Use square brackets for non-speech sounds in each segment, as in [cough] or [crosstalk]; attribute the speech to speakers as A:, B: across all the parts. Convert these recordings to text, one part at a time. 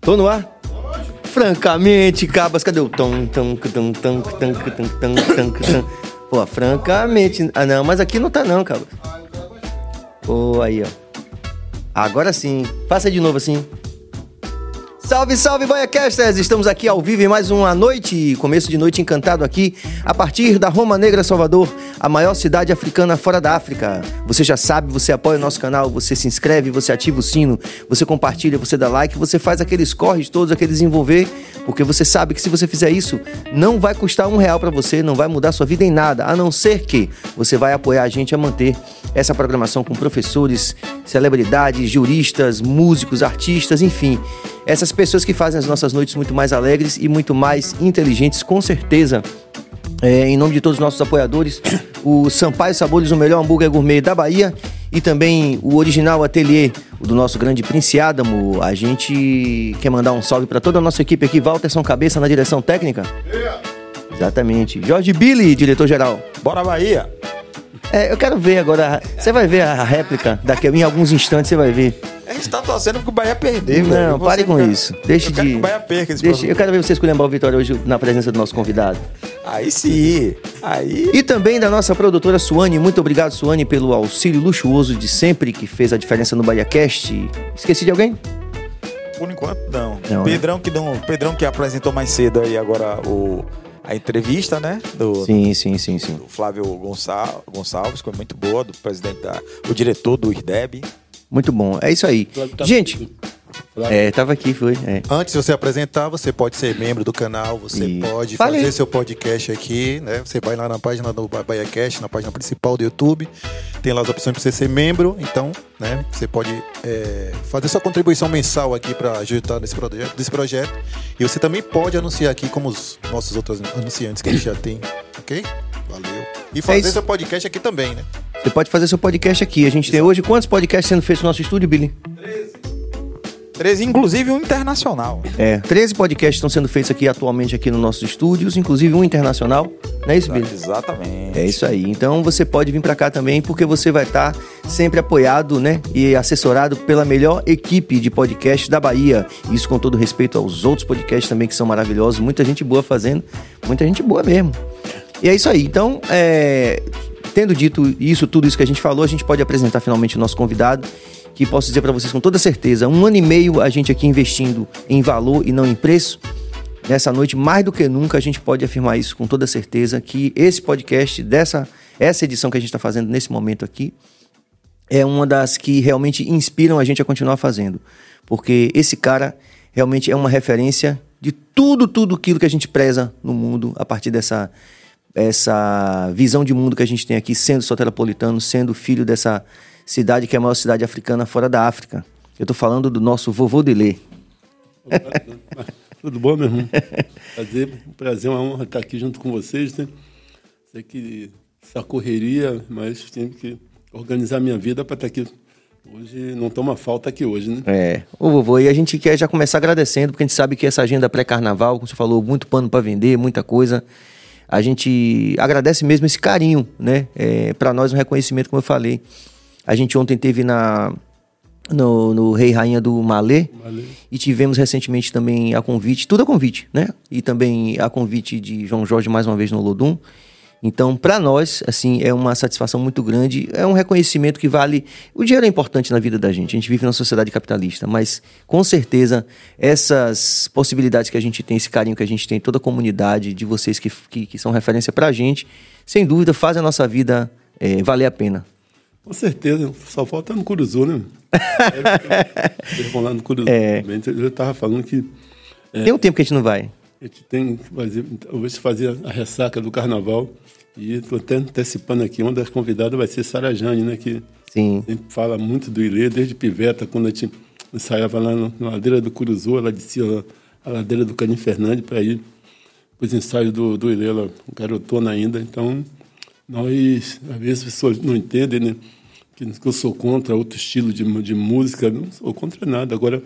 A: Tô no ar? Francamente, cabas, cadê o tom? Tom, tom, tom, tom, tom, tom, tom. Pô, francamente. Ah, não, mas aqui não tá não, cabas. Pô, aí, ó. Agora sim. Faça de novo assim. Salve, salve, Baiacasters! Estamos aqui ao vivo em mais uma noite, começo de noite encantado aqui, a partir da Roma Negra, Salvador, a maior cidade africana fora da África. Você já sabe, você apoia o nosso canal, você se inscreve, você ativa o sino, você compartilha, você dá like, você faz aqueles corres todos, aqueles envolver, porque você sabe que se você fizer isso, não vai custar um real para você, não vai mudar sua vida em nada, a não ser que você vai apoiar a gente a manter essa programação com professores, celebridades, juristas, músicos, artistas, enfim essas pessoas que fazem as nossas noites muito mais alegres e muito mais inteligentes, com certeza. É, em nome de todos os nossos apoiadores, o Sampaio Sabores, o melhor hambúrguer gourmet da Bahia, e também o original ateliê do nosso grande Prince Adamo. A gente quer mandar um salve para toda a nossa equipe aqui, Walterson Cabeça na direção técnica. Yeah. Exatamente. Jorge Billy, diretor-geral.
B: Bora Bahia!
A: É, eu quero ver agora. Você vai ver a réplica daqui em alguns instantes, você vai ver.
B: A gente tá torcendo pro Bahia perder,
A: Não, velho. pare com isso. Deixe eu de. Quero
B: que o Bahia perca esse
A: Deixe... Eu quero ver você escolher o Vitória hoje na presença do nosso convidado.
B: Aí sim. Aí.
A: E também da nossa produtora Suane. Muito obrigado, Suane, pelo auxílio luxuoso de sempre que fez a diferença no Bahia Cast. Esqueci de alguém?
B: Por enquanto, não. não né? Pedrão, né? que não, Pedrão que apresentou mais cedo aí agora o a entrevista, né?
A: Do, sim, sim, sim, sim.
B: Do Flávio Gonçalves, foi muito boa, do presidente da, o diretor do IRDEB.
A: Muito bom. É isso aí. Gente, é, tava aqui, foi. É.
B: Antes de você apresentar, você pode ser membro do canal, você e... pode Falei. fazer seu podcast aqui, né? Você vai lá na página do BahiaCast, na página principal do YouTube, tem lá as opções para você ser membro, então, né? Você pode é, fazer sua contribuição mensal aqui para ajudar nesse projeto, nesse projeto. E você também pode anunciar aqui como os nossos outros anunciantes que a gente já tem, ok? Valeu. E fazer é seu podcast aqui também, né?
A: Você pode fazer seu podcast aqui. A gente Exato. tem hoje quantos podcasts sendo feitos no nosso estúdio, Billy? 13.
B: 13, inclusive um internacional.
A: É, 13 podcasts estão sendo feitos aqui atualmente aqui nos nossos estúdios, inclusive um internacional. Não é isso, Billy?
B: Exatamente.
A: É isso aí. Então você pode vir para cá também, porque você vai estar tá sempre apoiado, né? E assessorado pela melhor equipe de podcast da Bahia. Isso com todo respeito aos outros podcasts também que são maravilhosos. Muita gente boa fazendo, muita gente boa mesmo. E é isso aí. Então, é... tendo dito isso, tudo isso que a gente falou, a gente pode apresentar finalmente o nosso convidado que posso dizer para vocês com toda certeza, um ano e meio a gente aqui investindo em valor e não em preço. Nessa noite, mais do que nunca, a gente pode afirmar isso com toda certeza, que esse podcast, dessa essa edição que a gente está fazendo nesse momento aqui, é uma das que realmente inspiram a gente a continuar fazendo. Porque esse cara realmente é uma referência de tudo, tudo aquilo que a gente preza no mundo a partir dessa essa visão de mundo que a gente tem aqui, sendo soteropolitano, sendo filho dessa cidade que é a maior cidade africana fora da África. Eu estou falando do nosso vovô Delê. [laughs]
C: Tudo bom, meu irmão? Prazer, prazer, uma honra estar aqui junto com vocês. Né? Sei que essa correria, mas tenho que organizar minha vida para estar aqui. Hoje não toma falta aqui hoje, né?
A: É. Ô, vovô, e a gente quer já começar agradecendo, porque a gente sabe que essa agenda pré-carnaval, como você falou, muito pano para vender, muita coisa. A gente agradece mesmo esse carinho, né? É, para nós, um reconhecimento, como eu falei. A gente ontem teve na no, no Rei Rainha do Malê, Malê, e tivemos recentemente também a convite, tudo a convite, né? E também a convite de João Jorge mais uma vez no Lodum. Então, para nós, assim, é uma satisfação muito grande, é um reconhecimento que vale. O dinheiro é importante na vida da gente, a gente vive numa sociedade capitalista, mas com certeza essas possibilidades que a gente tem, esse carinho que a gente tem, toda a comunidade de vocês que, que, que são referência para a gente, sem dúvida fazem a nossa vida é, valer a pena.
C: Com certeza, só falta no Curuzu, né? [laughs] Lá no Curuzu. É. Eu estava falando que.
A: É, tem um tempo que a gente não vai.
C: A gente tem que fazer, talvez fazer a ressaca do carnaval. E estou até antecipando aqui, uma das convidadas vai ser Sara Jane, né? Que
A: Sim.
C: fala muito do Ilê, desde piveta, quando a gente ensaiava lá na ladeira do Curuzu, ela descia a ladeira do Canim Fernandes para ir para os ensaios do, do Ilê, ela garotona ainda. Então, nós, às vezes, as pessoas não entendem, né? Que eu sou contra outro estilo de, de música, não sou contra nada. Agora,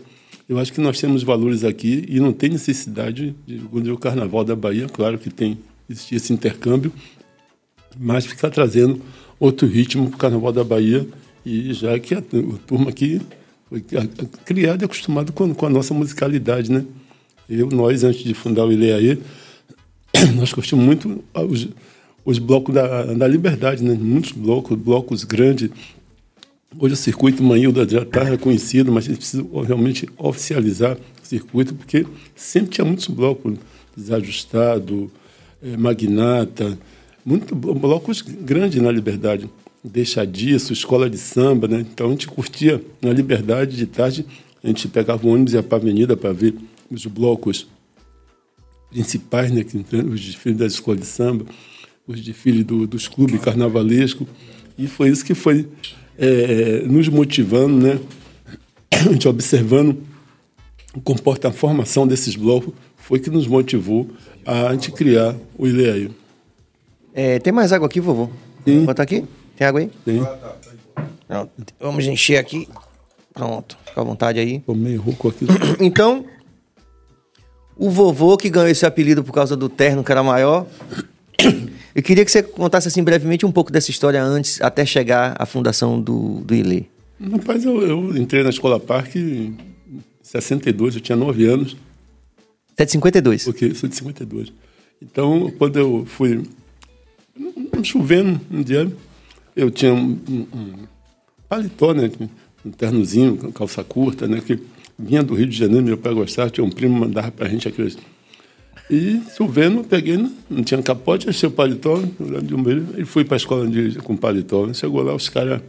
C: eu acho que nós temos valores aqui e não tem necessidade de, de o Carnaval da Bahia, claro que tem existir esse intercâmbio, mas ficar trazendo outro ritmo para o Carnaval da Bahia e já que a, a turma aqui foi criado e acostumado com, com a nossa musicalidade, né? Eu, nós, antes de fundar o Ileaê, [coughs] nós curtimos muito os, os blocos da, da Liberdade, né? Muitos blocos, blocos grandes. Hoje o circuito Manhilda já está reconhecido, mas a gente precisa realmente oficializar o circuito, porque sempre tinha muitos blocos, desajustado, é, magnata, muitos blocos grandes na Liberdade. Deixa disso, escola de samba, né? Então a gente curtia na Liberdade de tarde, a gente pegava o ônibus e ia para a avenida para ver os blocos principais, né? Os desfiles da escola de samba os desfiles do, dos clubes carnavalescos. E foi isso que foi é, nos motivando, né? A gente observando o comporta a formação desses blocos foi que nos motivou a gente criar o Ileaio.
A: É, tem mais água aqui, vovô? Sim. Bota aqui? Tem água aí?
C: Tem.
A: Pronto. Vamos encher aqui. Pronto. Fica à vontade aí.
C: Tô meio rouco aqui. [coughs]
A: Então, o vovô que ganhou esse apelido por causa do terno que era maior, eu queria que você contasse assim brevemente um pouco dessa história antes, até chegar à fundação do, do ILE.
C: Rapaz, eu, eu entrei na Escola Parque em 62, eu tinha 9 anos.
A: Você é de 52?
C: Porque eu sou de 52. Então, quando eu fui chovendo um dia, eu tinha um, um, um paletó, né? Um ternozinho, calça curta, né? Que vinha do Rio de Janeiro, meu pai gostava, tinha um primo mandava pra gente aqueles e chovendo, peguei, não tinha capote, achei o paletó, de um beijo, e fui para a escola de, com paletó. Chegou lá, os caras,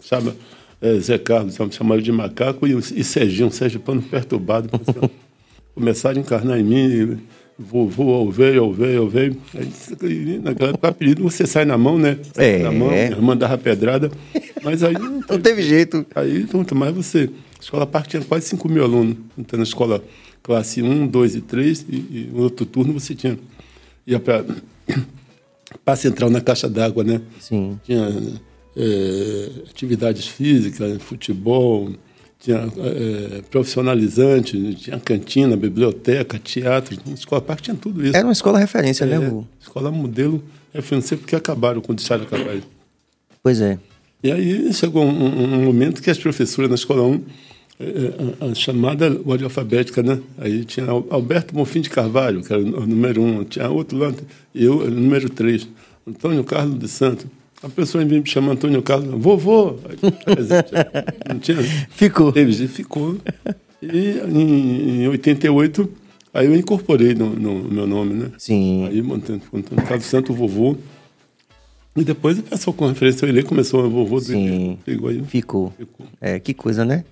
C: sabe, é, Zé Carlos, chamaram de macaco, e, e Serginho, Sérgio Pano perturbado. [laughs] Começaram a encarnar em mim, vovô, ao veio, ao veio, ao veio. Aí, naquela época, apelido, você sai na mão, né?
A: É.
C: Na mão, mandava pedrada. Mas aí.
A: Não teve jeito.
C: Aí, muito mais você. A escola Parque tinha quase 5 mil alunos. Então, na escola classe 1, 2 e 3, e, e no outro turno você tinha. ia para [coughs] para central na caixa d'água, né?
A: Sim.
C: Tinha é, atividades físicas, futebol, tinha é, profissionalizante, tinha cantina, biblioteca, teatro, escola parque tinha tudo isso.
A: Era uma escola referência, né, é, né, Gu?
C: Escola modelo referência porque acabaram quando deixaram acabar.
A: Pois é.
C: E aí chegou um, um, momento que as professoras na escola 1 é, é, a, chamada ordem alfabética, né? Aí tinha Alberto Bonfim de Carvalho, que era o número um, tinha outro lá, eu, o número três, Antônio Carlos de Santos. A pessoa vinha me chamar Antônio Carlos, vovô! Não tinha. [laughs]
A: Ficou.
C: Teve, ficou. E em, em 88, aí eu incorporei no, no, meu nome, né?
A: Sim.
C: Aí Antônio Carlos Santos, vovô. E depois o pessoal com referência ao Ilê começou a vovô.
A: Sim. Pegou aí. Ficou. Ficou. É, que coisa, né?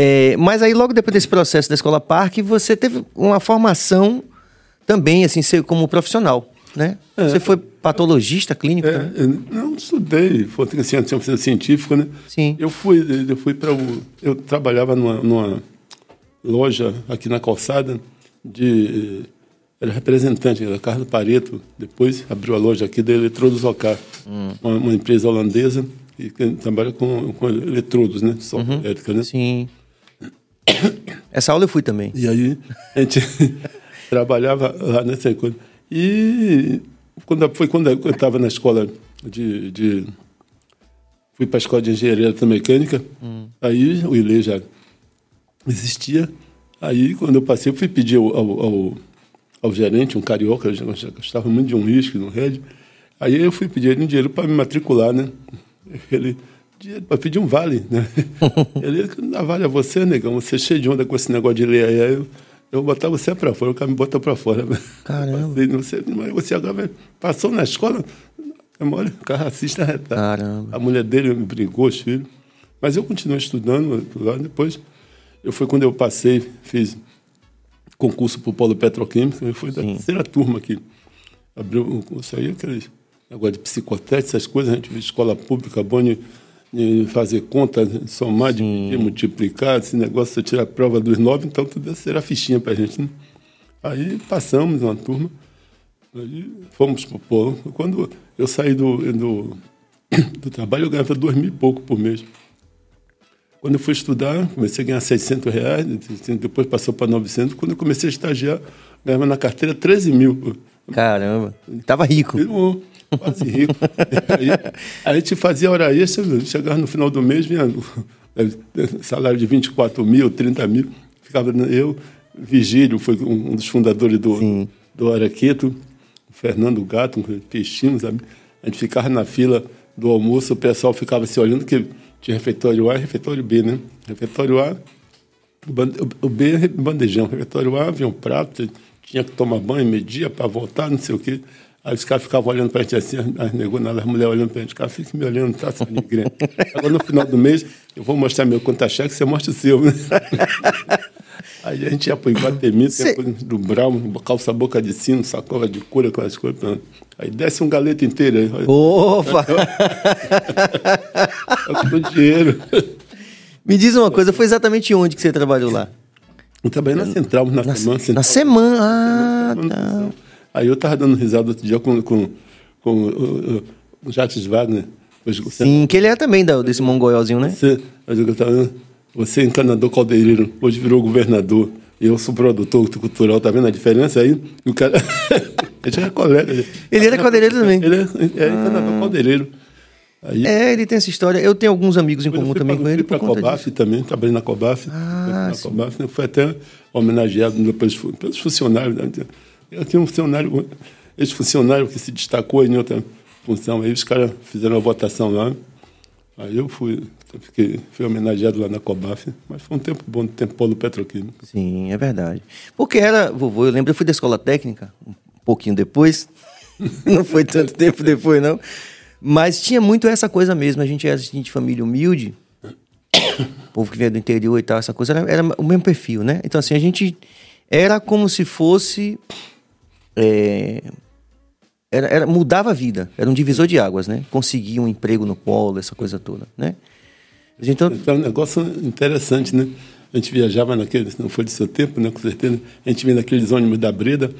A: É, mas aí, logo depois desse processo da Escola Parque, você teve uma formação também, assim, como profissional, né? É, você foi patologista clínico
C: é, também? Não estudei, assim, ciência científica, né?
A: Sim.
C: Eu fui, eu fui para o... Eu trabalhava numa, numa loja aqui na calçada de era representante, era Carlos Pareto, depois abriu a loja aqui da Eletrodos OK, hum. uma, uma, empresa holandesa que trabalha com, com eletrodos, né? Só uhum. elétrica, né?
A: Sim. [coughs] Essa aula eu fui também.
C: E aí a gente [laughs] trabalhava lá nessa coisa. E quando, foi quando eu estava na escola de, de fui para a escola de engenharia eletromecânica, hum. aí o ILE já existia. Aí, quando eu passei, eu fui pedir ao, ao, ao gerente, um carioca, eu já gostava muito de um risco, no Red. Aí eu fui pedir ele um dinheiro para me matricular, né? Ele, para pedir um vale, né? [laughs] Ele não vale a você, negão, você é cheio de onda com esse negócio de ler aí, eu, eu vou botar você para fora, o cara me bota para fora.
A: Caramba.
C: Você, você agora passou na escola, é mole, o cara racista retado.
A: Caramba.
C: A mulher dele me brigou, os filhos. Mas eu continuei estudando lá, depois, eu foi quando eu passei, fiz concurso para o Polo Petroquímico, eu fui da Sim. terceira turma que abriu o curso aí, aqueles negócio de psicotética, essas coisas, a gente viu escola pública, bom de fazer conta, somar, dividir, multiplicar, esse negócio, tirar a prova dos nove, então tudo isso era fichinha para a gente. Né? Aí passamos uma turma, aí fomos para o polo. Quando eu saí do, do, [coughs] do trabalho, eu ganhava dois mil e pouco por mês. Quando eu fui estudar, comecei a ganhar 600 reais, depois passou para 900. Quando eu comecei a estagiar, ganhava na carteira 13 mil.
A: Caramba, estava rico.
C: Quase rico. aí, a gente fazia hora extra, chegava no final do mês, vinha salário de 24 mil, 30 mil. Ficava eu, Vigílio, foi um dos fundadores do, do Araqueto, Fernando Gato, um peixinho, sabe? A gente ficava na fila do almoço, o pessoal ficava se olhando, que tinha refeitório A e refeitório B, né? Refeitório A, o B é bandejão. Refeitório A, havia um prato, tinha que tomar banho, media para voltar, não sei o quê. Aí os caras ficavam olhando para a gente assim, as, negonas, as mulheres olhando para a gente, cara, fica me olhando, tá só ninguém. Agora no final do mês, eu vou mostrar meu conta-cheque, você mostra o seu. Né? [laughs] Aí a gente ia para o Iguatemi, Cê... do Brown, calça boca de sino, sacola de couro, aquelas coisas. Aí desce um galeto inteiro. Aí,
A: Opa! [laughs]
C: com dinheiro.
A: Me diz uma coisa, foi exatamente onde que você trabalhou lá?
C: Eu trabalhei na Central, na, na Semana.
A: Na Semana, ah, tá.
C: Aí eu estava dando risada outro dia com, com, com o, o Jacques Wagner.
A: Sim, que ele é também da, desse mongolzinho, né?
C: Você, você encanador caldeireiro, hoje virou governador. Eu sou produtor cultural, tá vendo a diferença aí? O cara. [laughs] ele é colega.
A: Ele era caldeireiro também.
C: Ele é, é encanador ah. caldeireiro.
A: Aí, é, ele tem essa história. Eu tenho alguns amigos em comum também
C: pra,
A: com ele.
C: Fui para a Cobaf também, trabalhei na Cobaf.
A: Ah,
C: na Cobaf, né? Fui até homenageado depois, pelos funcionários. Né? Aqui um funcionário, esse funcionário que se destacou em outra função. Aí os caras fizeram a votação lá. Aí eu fui, fiquei, fui homenageado lá na Cobaf, mas foi um tempo bom, um tempo polo petroquímico.
A: Sim, é verdade. Porque era, vovô, eu lembro, eu fui da escola técnica, um pouquinho depois, [laughs] não foi tanto tempo depois, não, mas tinha muito essa coisa mesmo, a gente era de família humilde, [coughs] povo que vinha do interior e tal, essa coisa, era, era, o mesmo perfil, né? Então, assim, a gente era como se fosse... É, era, era, mudava a vida, era um divisor de águas, né? Conseguia um emprego no polo, essa coisa toda, né?
C: Então, é um negócio interessante, né? A gente viajava naquele, não foi de seu tempo, né? Com certeza. A gente vinha naqueles ônibus da Breda,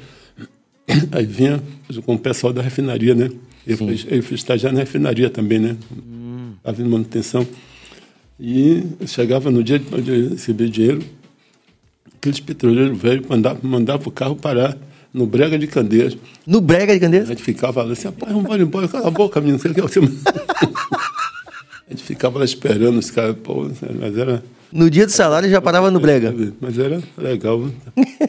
C: [coughs] aí vinha com o pessoal da refinaria, né? Eu fui, eu fui estagiar na refinaria também, né? Estava hum. em manutenção. E chegava no dia de receber dinheiro, aqueles petroleiros velhos mandavam, mandavam o carro parar no Brega de Candeias.
A: No Brega de Candeias?
C: A gente ficava lá assim, rapaz, vamos embora, embora, cala a boca, menino, você quer você... A gente ficava lá esperando os caras, pô, mas era...
A: No dia do salário já parava no Brega.
C: Mas era legal,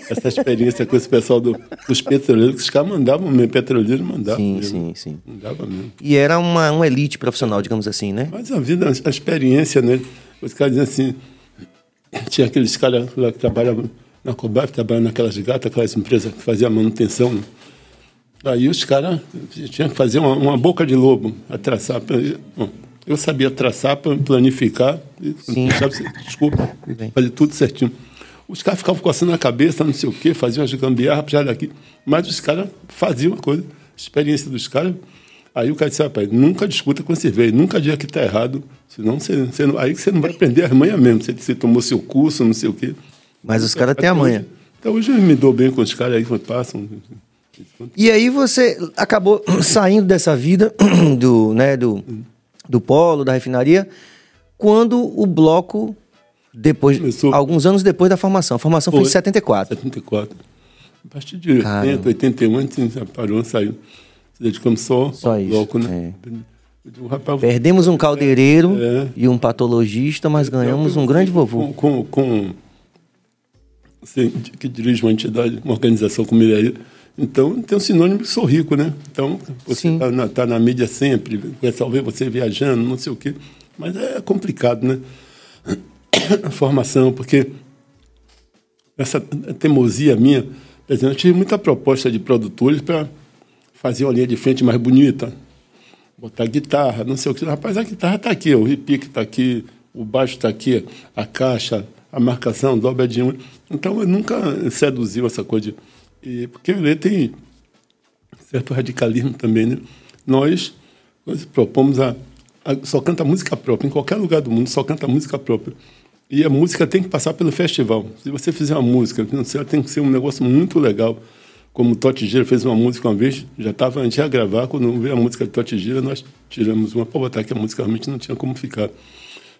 C: essa experiência com esse pessoal do, dos petroleiros, que os caras mandavam mesmo, petroleiros mandavam
A: Sim,
C: mesmo.
A: sim, sim.
C: Mandava mesmo.
A: E era uma, uma elite profissional, digamos assim, né?
C: Mas a vida, a experiência, né? Os caras diziam assim, tinha aqueles caras lá que trabalhavam na Cobaf, trabalhando naquelas gatas, aquelas empresas que faziam manutenção. Né? Aí os caras tinham que fazer uma, uma, boca de lobo, a traçar. Eu sabia traçar, planificar, desculpa, fazer tudo certinho. Os caras ficavam coçando a cabeça, não sei o quê, faziam as gambiarras, já daqui. Mas os caras faziam uma coisa, experiência dos caras. Aí o cara disse, rapaz, nunca discuta com esse velho, nunca diga que está errado, senão você, você aí você não vai aprender as manhas mesmo. Você, você tomou seu curso, não sei o quê.
A: Mas os caras têm a manha.
C: Então hoje eu me dou bem com os caras aí passam.
A: E aí você acabou [clears throat] saindo dessa vida [clears throat] do, né, do, do polo, da refinaria, quando o bloco, depois, Começou. alguns anos depois da formação. A formação foi, foi em 74.
C: 74. A partir de 80, Caramba. 81, a gente parou, saiu. Se dedicamos só,
A: só
C: ao bloco, né?
A: É. Rapaz, Perdemos um caldeireiro é, e um patologista, mas ganhamos um grande vovô.
C: Com, com, com que dirige uma entidade, uma organização como ele aí, então tem um sinônimo de sou rico, né? Então, você está na, tá na, mídia sempre, pessoal vê você viajando, não sei o quê. Mas é complicado, né? [coughs] A formação, porque essa teimosia minha, por exemplo, eu tive muita proposta de produtores para fazer uma linha de frente mais bonita, botar guitarra, não sei o que. Rapaz, a guitarra está aqui, o repique está aqui, o baixo está aqui, a caixa, a marcação, dobradinho. Então, eu nunca seduziu essa coisa de... E, porque ele tem certo radicalismo também, né? Nós, nós propomos a, a, Só canta música própria. Em qualquer lugar do mundo, só canta música própria. E a música tem que passar pelo festival. Se você fizer uma música, não sei, tem que ser um negócio muito legal. Como o Totti Gira fez uma música uma vez, já estava, a gente ia gravar, quando veio a música de Totti Gira, nós tiramos uma para botar que a música realmente não tinha como ficar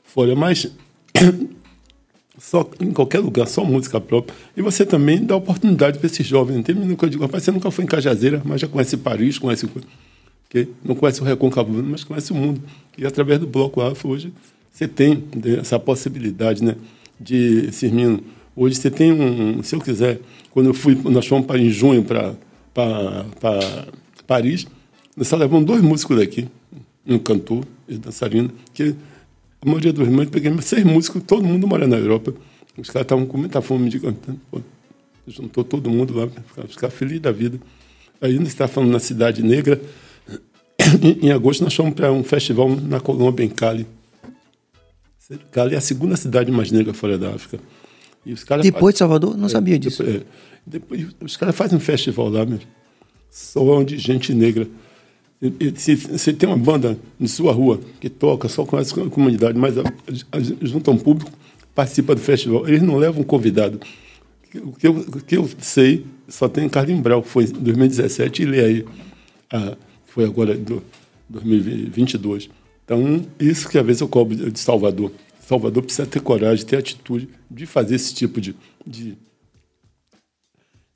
C: fora. Mas só em qualquer lugar, só música própria. E você também dá oportunidade para esses jovens. Tem menino que eu digo, rapaz, você nunca foi em Cajazeira, mas já conhece Paris, conhece. que não conhece o Recôncavo, mas conhece o mundo. E através do Bloco Afro, hoje, você tem essa possibilidade, né? De, Firmino, hoje você tem um, se eu quiser, quando eu fui, nós fomos para, em junho para Paris, nós só levamos dois músicos daqui, um cantor e dançarina, que a maioria dos irmãos, peguei seis músicos, todo mundo mora na Europa. Os caras estavam com muita fome de cantar. juntou todo mundo lá, para ficar feliz da vida. Aí nós está falando na Cidade Negra. em agosto nós fomos para um festival na Colômbia, em Cali. Cali é a segunda cidade mais negra fora da África.
A: depois de Salvador? Não é, sabia disso.
C: Depois, é, depois, os caras fazem um festival lá, mesmo. Só de gente negra. Se você tem uma banda na sua rua que toca, só conhece a comunidade, mas junta um público, participa do festival, eles não levam convidado. O que eu, o que eu sei, só tem Carlinhos Brau, que foi em 2017, e lê aí, ah, foi agora do 2022. Então, isso que às vezes eu cobro de Salvador. Salvador precisa ter coragem, ter atitude de fazer esse tipo de, de,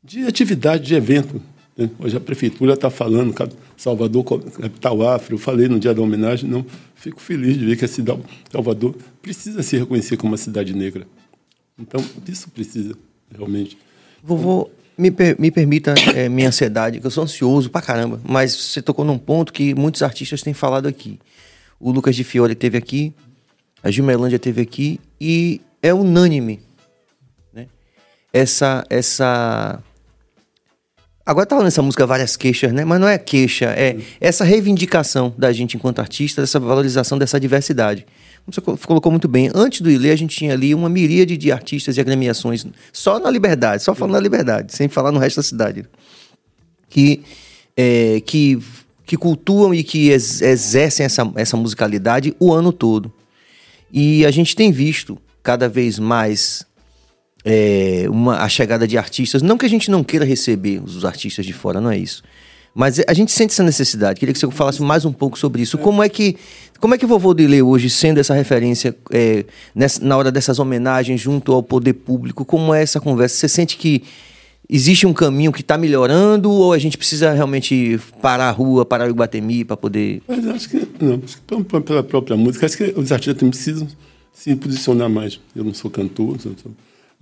C: de atividade, de evento. Né? Hoje a prefeitura está falando, Salvador, capital afro, eu falei no dia da homenagem, não, fico feliz de ver que a cidade Salvador precisa se reconhecer como uma cidade negra. Então, isso precisa, realmente.
A: Vovô, me, per, me permita é, minha ansiedade, que eu sou ansioso pra caramba, mas você tocou num ponto que muitos artistas têm falado aqui. O Lucas de Fiore teve aqui, a Gilmelândia teve aqui, e é unânime né? essa, essa Agora tá falando essa música várias queixas, né? Mas não é queixa, é essa reivindicação da gente enquanto artista, essa valorização dessa diversidade. Como você colocou muito bem, antes do ILE a gente tinha ali uma miríade de artistas e agremiações só na Liberdade, só falando da Liberdade, sem falar no resto da cidade. Que, é, que, que cultuam e que ex exercem essa, essa musicalidade o ano todo. E a gente tem visto cada vez mais é, uma, a chegada de artistas. Não que a gente não queira receber os artistas de fora, não é isso. Mas a gente sente essa necessidade. Queria que você falasse mais um pouco sobre isso. Como é que, como é que o vovô Dile hoje, sendo essa referência é, nessa, na hora dessas homenagens junto ao poder público, como é essa conversa? Você sente que existe um caminho que está melhorando ou a gente precisa realmente parar a rua, parar o Iguatemi para poder...
C: Mas acho que, não, acho que pela própria música, acho que os artistas precisam se posicionar mais. Eu não sou cantor, sou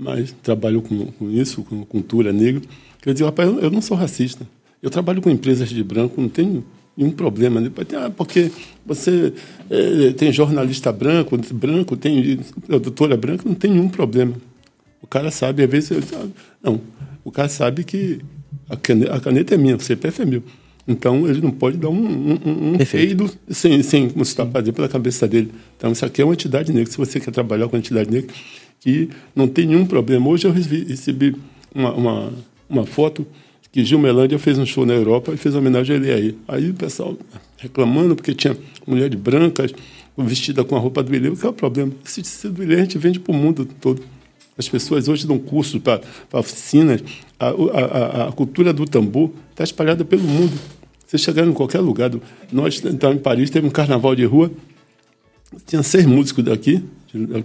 C: mas trabalho com, com isso, com cultura negra. Quer dizer, rapaz, eu não sou racista. Eu trabalho com empresas de branco, não tenho nenhum problema. Né? Ah, porque você é, tem jornalista branco, branco, tem doutora branca, não tem nenhum problema. O cara sabe, às vezes, não, o cara sabe que a caneta, a caneta é minha, o CPF é meu. Então, ele não pode dar um, um, um peido sem, sem como está fazendo pela cabeça dele. Então, isso aqui é uma entidade negra. Se você quer trabalhar com a entidade negra, que não tem nenhum problema. Hoje eu recebi uma, uma, uma foto que Gil Melândia fez um show na Europa e fez homenagem a ele aí. Aí o pessoal reclamando porque tinha mulheres brancas vestida com a roupa do Ilê. Qual é o problema? Esse tecido do Ilê a gente vende para o mundo todo. As pessoas hoje dão cursos para oficinas. A, a, a, cultura do tambor está espalhada pelo mundo. Você chegar em qualquer lugar. Nós, então, em Paris, teve um carnaval de rua. Tinha seis músicos daqui,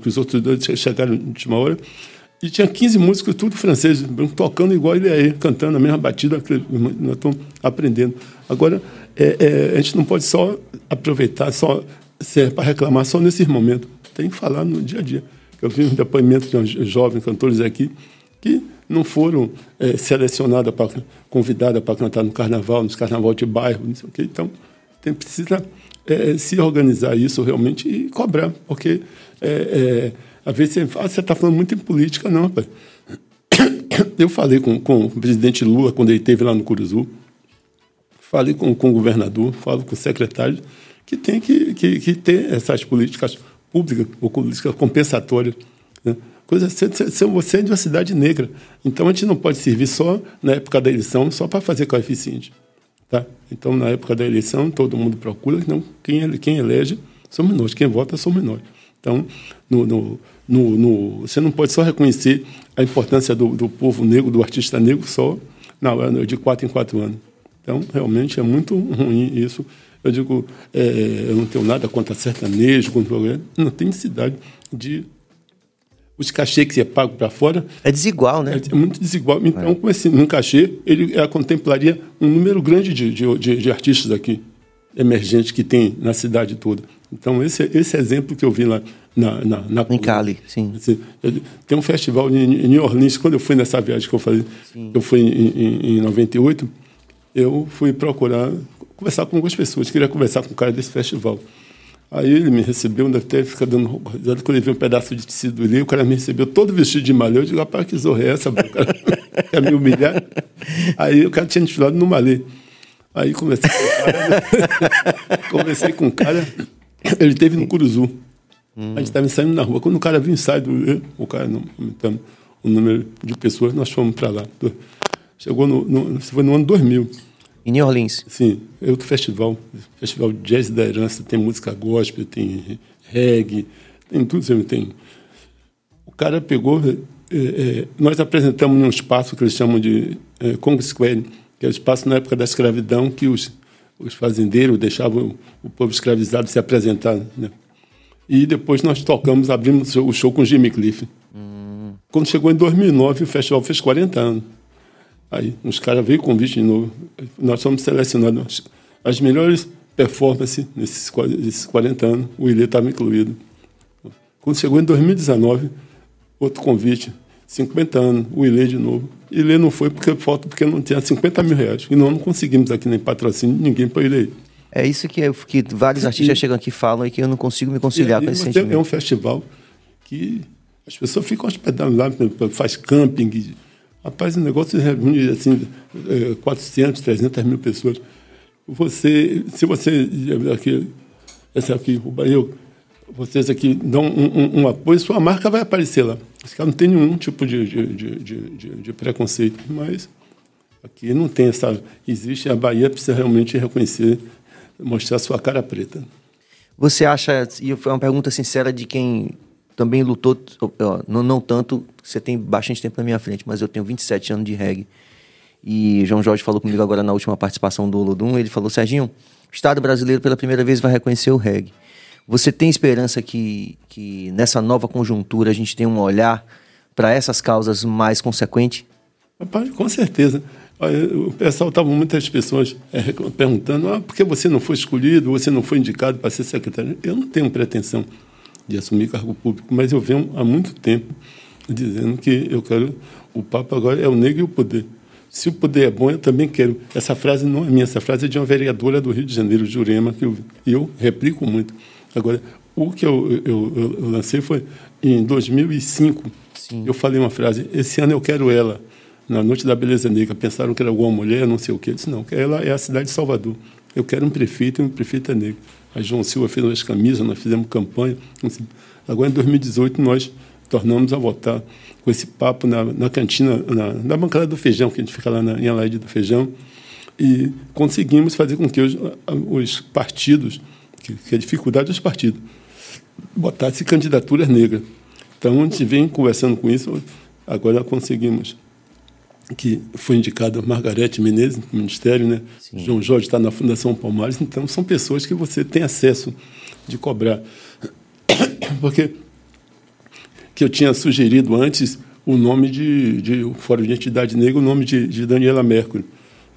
C: que os outros dois chegaram na última hora. E tinha 15 músicos, tudo francês, tocando igual ele aí, cantando a mesma batida nós estamos aprendendo. Agora, é, é, a gente não pode só aproveitar, só ser para reclamar só nesses momentos. Tem que falar no dia a dia. Eu vi um depoimento de jovens cantores aqui que não foram é, selecionados, para, para cantar no carnaval, nos carnaval de bairro, não sei o quê. Então, tem, precisa é, se organizar isso realmente e cobrar, porque é, é, às vezes você fala, você está falando muito em política, não, rapaz. [coughs] Eu falei com, com o presidente Lula quando ele esteve lá no Curuzu, falei com, com o governador, falo com o secretário, que tem que, que, que ter essas políticas públicas ou políticas compensatórias. Né? Coisa, você é de uma cidade negra, então a gente não pode servir só na época da eleição, só para fazer coeficiente. Tá? Então, na época da eleição, todo mundo procura, não, quem, quem elege somos nós, quem vota somos nós. Então, no, no, no, no, você não pode só reconhecer a importância do, do povo negro, do artista negro, só na, de quatro em quatro anos. Então, realmente é muito ruim isso. Eu digo, é, eu não tenho nada contra sertanejo, contra não tem necessidade de os cachês que você paga para fora.
A: É desigual, né?
C: É, é muito desigual. Então, é. com esse um cachê, ele contemplaria um número grande de, de, de, de artistas aqui. emergentes que tem na cidade toda. Então, esse, esse exemplo que eu vi lá na, na, na
A: Em Cali, sim.
C: Assim, tem um festival em, em New Orleans, quando eu fui nessa viagem que eu falei, sim. eu fui em, em, em 98, eu fui procurar conversar com algumas pessoas, queria conversar com o cara desse festival. Aí ele me recebeu, deve ter ficado dando risada, quando ele viu um pedaço de tecido ali, o cara me recebeu todo vestido de malê. Eu digo, rapaz, que zorra é essa? O cara [laughs] quer me humilhar? Aí o cara tinha desfilado no malê. Aí comecei com o cara, [laughs] conversei com o cara, ele teve no Curuzu. Hum. A gente estava saindo na rua. Quando o cara viu o ensaio, o cara não aumentando o número de pessoas, nós fomos para lá. Chegou no, no, foi no ano 2000.
A: Em New Orleans?
C: Sim, é outro festival. Festival Jazz da Herança. Tem música gospel, tem reggae, tem tudo. Tem. O cara pegou. É, é, nós apresentamos num espaço que eles chamam de é, Congo Square, que é o espaço na época da escravidão que os, os fazendeiros deixavam o povo escravizado se apresentar. Né? E depois nós tocamos, abrimos o show com Jimmy Cliff. Hum. Quando chegou em 2009, o festival fez 40 anos. Aí, os caras veio com convite de novo. Nós fomos selecionados as melhores performances nesses, nesses 40 anos. O Ilê estava incluído. Quando chegou em 2019, outro convite, 50 anos, o Ilê de novo. Ilê não foi porque falta porque não tinha 50 mil reais. E nós não conseguimos aqui nem patrocínio ninguém para Ilê.
A: É isso que, que vários artistas e, chegam aqui e falam e que eu não consigo me conciliar com esse sentimento.
C: É um festival que as pessoas ficam hospedando lá, faz camping, Rapaz, o negócio reúne assim, 400, é, 300 mil pessoas. Você, se você, aqui, essa aqui, o Bahia, vocês aqui dão um, um, um, apoio, sua marca vai aparecer lá. Esse cara não tem nenhum tipo de, de, de, de preconceito, mas aqui não tem essa. Existe, a Bahia precisa realmente reconhecer, mostrar sua cara preta.
A: Você acha, e foi uma pergunta sincera de quem também lutou, ó, não, não tanto, você tem bastante tempo na minha frente, mas eu tenho 27 anos de reggae. E João Jorge falou comigo agora na última participação do Olodum, ele falou, Serginho, o Estado brasileiro pela primeira vez vai reconhecer o reggae. Você tem esperança que, que nessa nova conjuntura a gente tenha um olhar para essas causas mais consequente?
C: Rapaz, com certeza. O pessoal estava muitas pessoas é, perguntando: ah, por que você não foi escolhido, você não foi indicado para ser secretário? Eu não tenho pretensão de assumir cargo público, mas eu venho há muito tempo dizendo que eu quero. O Papa agora é o negro e o poder. Se o poder é bom, eu também quero. Essa frase não é minha, essa frase é de uma vereadora do Rio de Janeiro, Jurema, que eu, eu replico muito. Agora, o que eu, eu, eu lancei foi em 2005. Sim. Eu falei uma frase: esse ano eu quero ela. Na Noite da Beleza Negra, pensaram que era alguma mulher, não sei o quê. Eu disse: não, ela é a cidade de Salvador. Eu quero um prefeito e um prefeito é negro. A João Silva fez umas camisas, nós fizemos campanha. Assim. Agora, em 2018, nós tornamos a votar com esse papo na, na cantina, na, na, bancada do feijão, que a gente fica lá na, em Alaide do Feijão, e conseguimos fazer com que os, os partidos, que, que a dificuldade dos partidos, botassem candidaturas negras. Então, a gente vem conversando com isso, agora conseguimos que foi indicada Margarete Menezes no Ministério, né? Sim. João Jorge está na Fundação Palmares, então são pessoas que você tem acesso de cobrar. [coughs] Porque que eu tinha sugerido antes o nome de, de o Fórum de Identidade Negra, o nome de, de Daniela Mercury.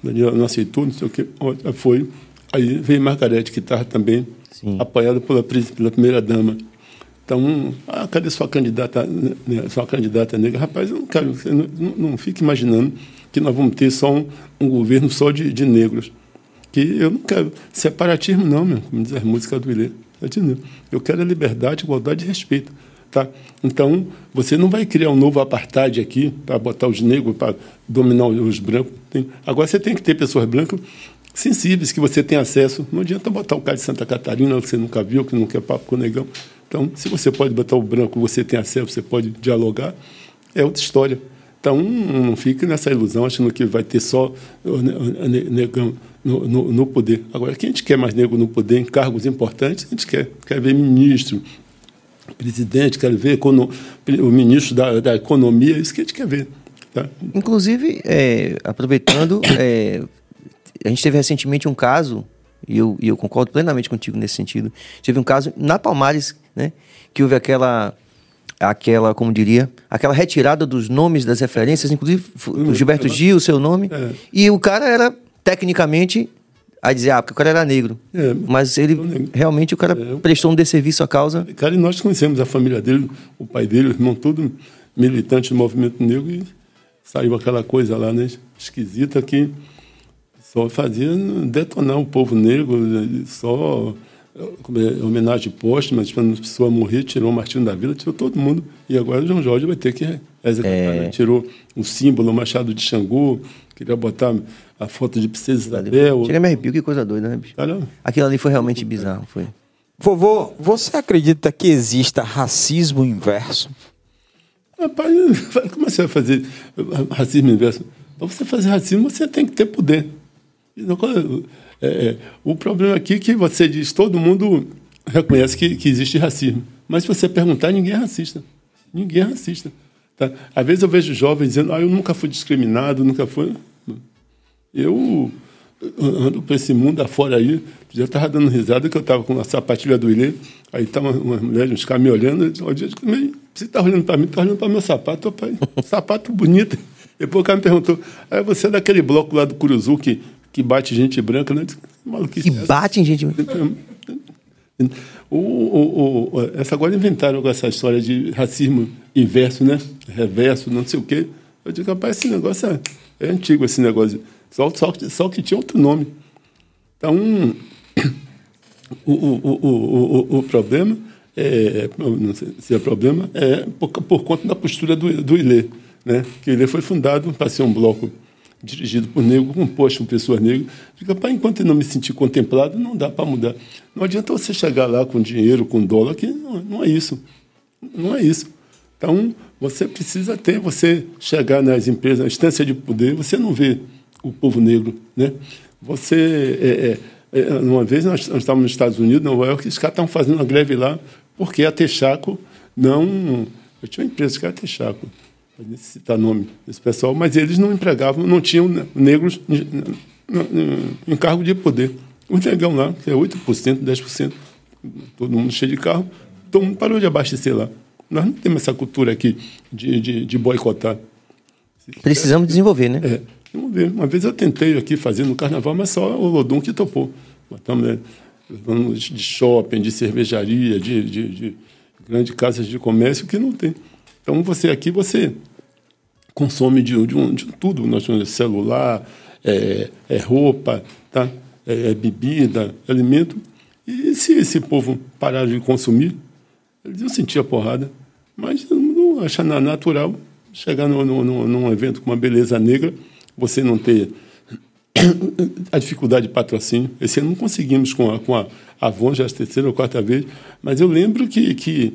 C: Daniela não aceitou, não sei o que, foi. Aí veio Margarete, que estava também Sim. apoiada pela, pela primeira-dama. Então, ah, cadê sua candidata, né, sua candidata negra? Rapaz, eu não quero, não, não fique imaginando que nós vamos ter só um, um governo só de, de, negros. Que eu não quero separatismo, não, meu, como diz a música do Ilê. Eu quero liberdade, igualdade e respeito. Tá? Então, você não vai criar um novo apartheid aqui para botar os negros, para dominar os brancos. Tem. Agora, você tem que ter pessoas brancas sensíveis, que você tem acesso. Não adianta botar o cara de Santa Catarina, que você nunca viu, que não quer papo com o negão. Então, se você pode botar o branco, você tem acesso, você pode dialogar, é outra história. Então, não fique nessa ilusão, achando que vai ter só negão no, no, no, poder. Agora, quem a gente quer mais negro no poder, em cargos importantes, a gente quer. Quer ver ministro, presidente, quer ver o ministro da, da Economia, isso que a gente quer ver. Tá?
A: Inclusive, é, aproveitando, é, a gente teve recentemente um caso, e eu, e eu concordo plenamente contigo nesse sentido, teve um caso na Palmares né? Que houve aquela aquela, como diria, aquela retirada dos nomes das referências, inclusive hum, Gilberto Gil, o seu nome, é. e o cara era tecnicamente Aí dizer, ah, porque o cara era negro. É, Mas ele, realmente, o cara é. prestou um desserviço à causa.
C: Cara, e nós conhecemos a família dele, o pai dele, o irmão, todo militante do movimento negro, e saiu aquela coisa lá, né, esquisita que só fazia detonar o povo negro, só é, homenagem póstuma, quando a pessoa morrer, tirou o Martinho da Vila, tirou todo mundo. E agora o João Jorge vai ter que executar. É. Né? Tirou o símbolo, o machado de Xangô, queria botar a foto de Princesa Isabel.
A: Chega me arrepio, que coisa doida, né, bicho? Caramba. Aquilo ali foi realmente bizarro, foi.
D: Vovô, você acredita que exista racismo inverso?
C: Rapaz, [laughs] como você vai fazer racismo inverso? Para você fazer racismo, você tem que ter poder. É, é, o problema aqui é que você diz, todo mundo reconhece que, que existe racismo. Mas se você perguntar, ninguém é racista. Ninguém é racista. Tá? Às vezes eu vejo jovens dizendo, ah, eu nunca fui discriminado, nunca fui. Eu ando para esse mundo afora aí, já estava dando risada que eu estava com a sapatilha do Ilê, aí estava uma, uma mulher, uns caras me olhando, eu disse, você está olhando para mim, está olhando para meu sapato, pai, sapato bonito. Depois o cara me perguntou, ah, você é daquele bloco lá do Curuzu que que bate gente branca, né?
A: Maluquice que bate em gente branca.
C: O, o, o, essa agora inventaram essa história de racismo inverso, né? Reverso, não sei o quê. Eu digo, rapaz, esse negócio é, é antigo, esse negócio. Só, só, só que tinha outro nome. [coughs] Então, o, o, o, o, problema, é, não sei se é problema, é por, por conta da postura do, do Ilê, né? Que o foi fundado para ser um bloco dirigido por negro, composto por pessoas negras. Fica, pai, enquanto eu não me sentir contemplado, não dá para mudar. Não adianta você chegar lá com dinheiro, com dólar, que não, não é isso. Não é isso. Então, você precisa ter, você chegar nas empresas, na instância de poder, você não vê o povo negro, né? Você, é, é, é uma vez nós, nós, estávamos nos Estados Unidos, Nova York, os caras estavam fazendo uma greve lá, porque a Texaco não... Eu tinha uma empresa que era Texaco citar nome desse pessoal, mas eles não empregavam, não tinham negros em cargo de poder. O negão lá, que é 8%, 10%, todo mundo cheio de carro, todo mundo parou de abastecer lá. Nós não temos essa cultura aqui de, de, de boicotar.
A: Precisamos desenvolver, né?
C: É, desenvolver. Uma vez eu tentei aqui fazer no carnaval, mas só o Lodum que topou. Botamos, né, de shopping, de cervejaria, de, de, de grandes casas de comércio que não tem. Então você aqui, você consome de, de, de tudo. Nós temos celular, é, é roupa, tá? É, é, bebida, alimento. E se esse povo parar de consumir, eles iam sentir a porrada. Mas não achar natural chegar no, no, no, num evento com uma beleza negra, você não ter [coughs] a dificuldade de patrocínio. Esse ano não conseguimos com a, com a Avon, já a terceira ou quarta vez, mas eu lembro que, que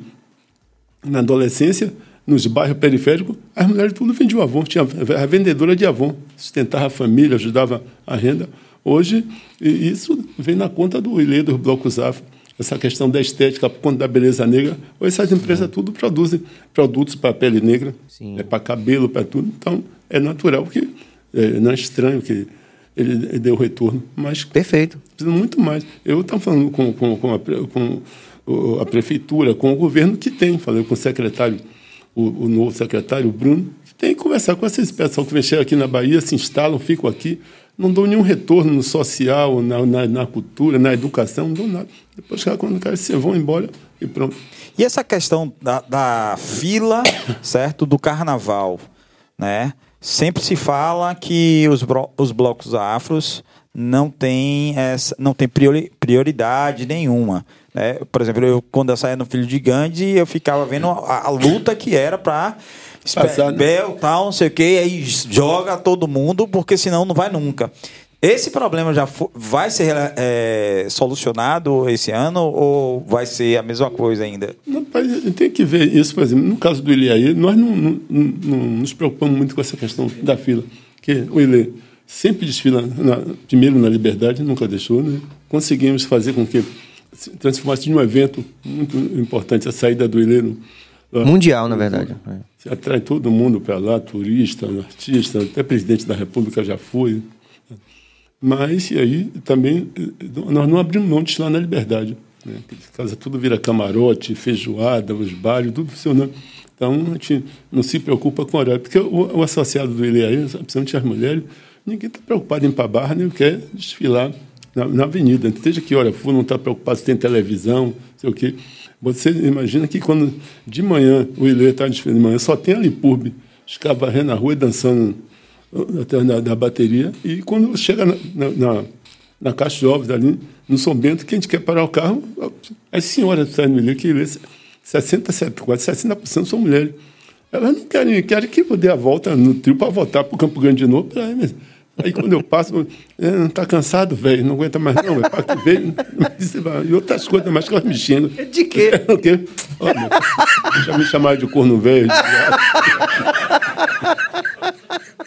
C: na adolescência nos bairros periféricos, as mulheres tudo vendiam Avon. Tinha a vendedora de Avon, sustentava a família, ajudava a renda. Hoje, isso vem na conta do ilê dos blocos afro. Essa questão da estética, por conta da beleza negra. Hoje essas empresas tudo produzem produtos para pele negra, é, para cabelo, para tudo. Então, é natural que é, não é estranho que ele deu retorno. Mas
A: Perfeito.
C: Precisa muito mais. Eu estava falando com, com, com, a, com a prefeitura, com o governo que tem, falei com o secretário o, o novo secretário, o Bruno, tem que conversar com esses pessoal que chegar aqui na Bahia, se instalam, ficam aqui, não dão nenhum retorno no social, na, na, na cultura, na educação, não dão nada. Depois, quando querem, se vão embora e pronto.
D: E essa questão da, da fila, certo, do carnaval, né? Sempre se fala que os, os blocos afros não têm, essa, não tem prioridade nenhuma. Né? Por exemplo, eu, quando eu saía no Filho de Gandhi, eu ficava vendo a, a luta que era para né? Bel, tal, não sei o que, aí joga todo mundo, porque senão não vai nunca. Esse problema já vai ser é, solucionado esse ano ou vai ser a mesma coisa ainda?
C: Não, tem que ver isso, por exemplo, no caso do Ilê nós não, não, não, nos preocupamos muito com essa questão da fila, que o Ilê sempre desfila na, primeiro na liberdade, nunca deixou, né? Conseguimos fazer com que transformasse em um evento muito importante, a saída do Ileno.
A: Mundial, na verdade.
C: Você atrai todo mundo para lá, turista, artista, até presidente da República já foi. Mas, e aí, também, nós não abrimos mão de lá na Liberdade. Né? Casa tudo vira camarote, feijoada, os bares, tudo funcionando. Então, a gente não se preocupa com o horário. Porque o, o associado do Ilê aí, principalmente as mulheres, ninguém está preocupado em ir para a barra, nem quer desfilar na, na avenida. Seja que hora for, não está preocupado se tem televisão, sei o quê. Você imagina que quando de manhã o Ilê está de manhã, só tem a Limpurbe, os caras varrendo na rua e dançando até na, na, bateria. E quando chega na, na, na Caixa de Ovos, ali no São Bento, que a gente quer parar o carro, as senhoras no Ilê, que Ilê, 60, quase 60% são mulheres. Elas não querem, querem que eu dê a volta no trio para voltar para o Campo Grande de novo. Aí, aí quando eu passo, é, não está cansado, velho, não aguenta mais não, é para que veio. [laughs] E outras coisas mais que elas me xingam.
A: De quê? [laughs]
C: o quê? Olha, já me chamaram de corno velho.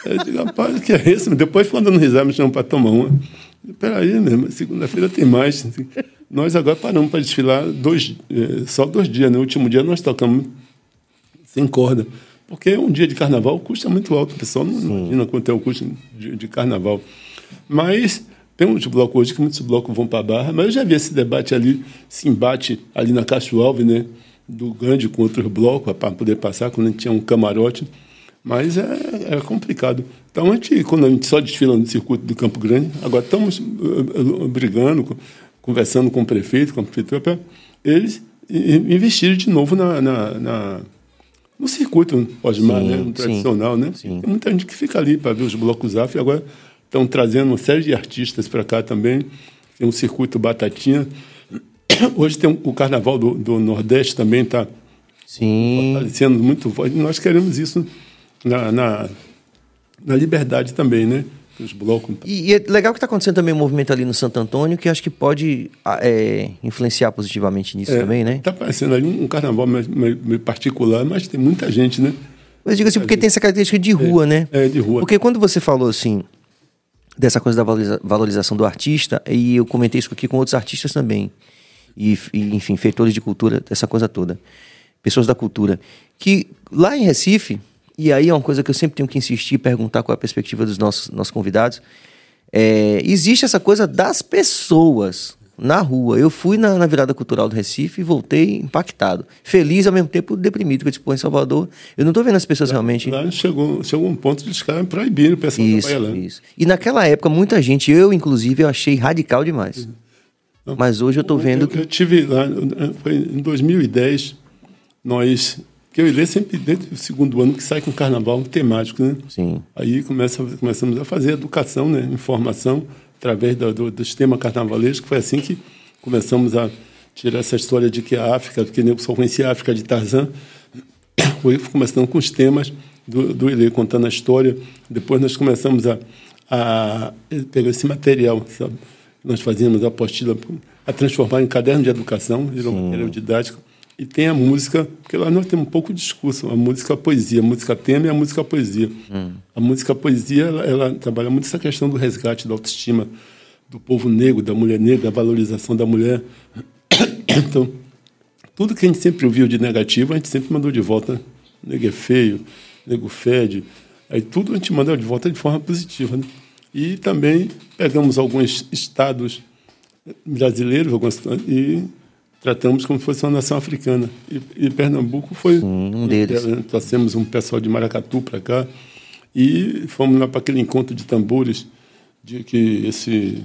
C: Eu digo, rapaz, o que é isso? Depois, quando não risar, me chamam para tomar uma. Peraí, mesmo, segunda-feira tem mais. Nós agora paramos para desfilar dois, é, só dois dias. No né? último dia nós tocamos sem corda. Porque um dia de carnaval o custo é muito alto. O pessoal não Sim. imagina quanto é o custo de, de carnaval. Mas tem uns blocos hoje que muitos blocos vão para a Barra, mas eu já vi esse debate ali, se embate ali na Castro Alves, né? Do grande com outros blocos, para poder passar, quando a gente tinha um camarote. Mas é, é complicado. Então, a gente, quando a gente só desfila no circuito do Campo Grande, agora estamos uh, brigando, conversando com o prefeito, com a prefeitura, para eles investirem de novo na, na, na no circuito pós-mar, né? no tradicional. Sim, né? Sim. Tem muita gente que fica ali para ver os blocos afro e agora estão trazendo uma série de artistas para cá também. Tem um circuito Batatinha. [coughs] Hoje tem um, o Carnaval do, do Nordeste também está aparecendo muito forte. Nós queremos isso na, na, na liberdade também, né? Os blocos.
A: E, e, é legal que está acontecendo também um movimento ali no Santo Antônio que acho que pode ah, é, influenciar positivamente nisso é, também, né?
C: Está aparecendo ali um, carnaval meio, particular, mas tem muita gente, né?
A: Mas diga assim, porque tem essa característica de rua,
C: é,
A: né?
C: É, de rua.
A: Porque quando você falou assim, dessa coisa da valoriza valorização do artista, e eu comentei isso aqui com outros artistas também, e, e enfim, feitores de cultura, essa coisa toda, pessoas da cultura, que lá em Recife, e aí é uma coisa que eu sempre tenho que insistir, perguntar qual é a perspectiva dos nossos, nossos convidados. É, existe essa coisa das pessoas na rua. Eu fui na, na, virada cultural do Recife e voltei impactado. Feliz ao mesmo tempo deprimido, porque tipo, em Salvador, eu não estou vendo as pessoas
C: lá,
A: realmente.
C: Lá chegou, chegou um ponto de os caras proibirem o pessoal
A: isso, Isso. E naquela época, muita gente, eu inclusive, eu achei radical demais. Não, Mas hoje eu estou vendo
C: eu,
A: que.
C: Eu tive lá, foi em 2010, nós porque o Ilê sempre, desde o segundo ano, que sai com carnaval temático, né?
A: Sim.
C: Aí começa, começamos a fazer educação, né? Informação, através do, do, do sistema carnavalesco. Foi assim que começamos a tirar essa história de que a África, porque eu só conhecia a África de Tarzan, [coughs] foi começando com os temas do, do Ilê, contando a história. Depois nós começamos a, a pegar esse material, sabe? Nós fazíamos a apostila, a transformar em caderno de educação, virou material didático e tem a música, porque lá nós temos um pouco de discurso, a música a poesia, a música tema e a música a poesia. Hum. A música a poesia, ela, ela, trabalha muito essa questão do resgate da autoestima do povo negro, da mulher negra, da valorização da mulher. [coughs] Então, tudo que a gente sempre ouviu de negativo, a gente sempre mandou de volta. Nego é feio, nego fede. Aí tudo a gente mandou de volta de forma positiva. Né? E também pegamos alguns estados brasileiros algumas, e tratamos como se fosse uma nação africana. E, e Pernambuco foi
A: Sim, um deles.
C: Nós trouxemos um pessoal de Maracatu para cá e fomos lá para aquele encontro de tambores de que esse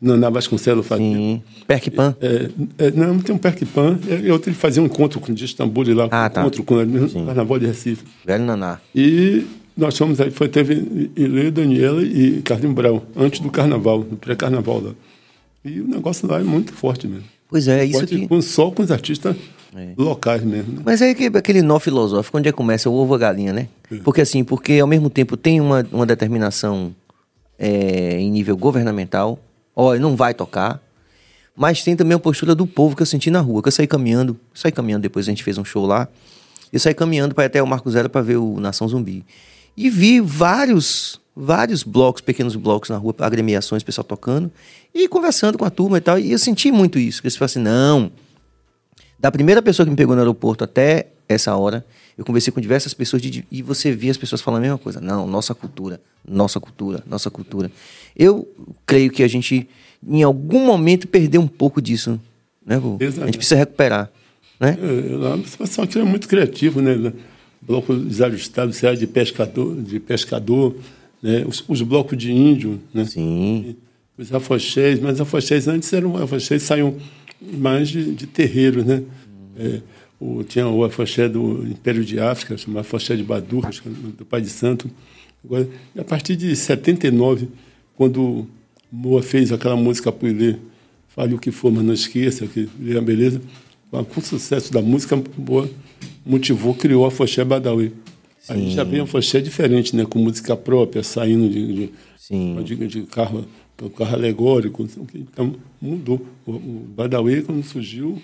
C: Naná Vasconcelos fazia. Sim.
A: Perkpan?
C: É, é, não, tem um Perkpan. É, outro ele fazia um encontro com de tambores lá,
A: ah, tá.
C: encontro com o Carnaval de Recife.
A: Velho Naná.
C: E nós fomos aí, foi, teve Ilê, Daniela e Carlinhos Brau, antes do Carnaval, no pré-Carnaval lá. E o negócio lá é muito forte mesmo.
A: Pois é, isso
C: aqui. Com, só com os artistas é. locais mesmo. Né?
A: Mas é que, aquele nó filosófico, onde é que começa o ovo a galinha, né? É. Porque assim, porque ao mesmo tempo tem uma, uma determinação é, em nível governamental, olha, não vai tocar, mas tem também a postura do povo que eu senti na rua, que eu saí caminhando, saí caminhando, depois a gente fez um show lá, eu saí caminhando para até o Marco Zero para ver o Nação Zumbi. E vi vários vários blocos, pequenos blocos na rua, agremiações, pessoal tocando e conversando com a turma e tal. E eu senti muito isso. Que eles falaram assim: não. Da primeira pessoa que me pegou no aeroporto até essa hora, eu conversei com diversas pessoas de, e você via as pessoas falando a mesma coisa. Não, nossa cultura, nossa cultura, nossa cultura. Eu creio que a gente, em algum momento, perdeu um pouco disso. Né, A gente precisa recuperar. Né?
C: É, a situação aqui é muito criativa, né? Bloco desajustado, será de pescador, de pescador né? Os, os, blocos de índio, né?
A: Sim.
C: os afoxés, mas afoxés antes eram afoxés saíam mais de, de terreiros, né? É, o, tinha o afoxé do Império de África, chamado afoxé de Badur, do Pai de Santo. Agora, a partir de 79, quando Moa fez aquela música para ele, Fale o que for, mas não esqueça, que é a beleza, com o sucesso da música, Moa motivou, criou a Afoxé Badawi. Sim. Aí já veio a Afoxé diferente, né? com música própria, saindo de, de, de, de carro carro alegórico, então mudou. O, o Badawi, quando surgiu,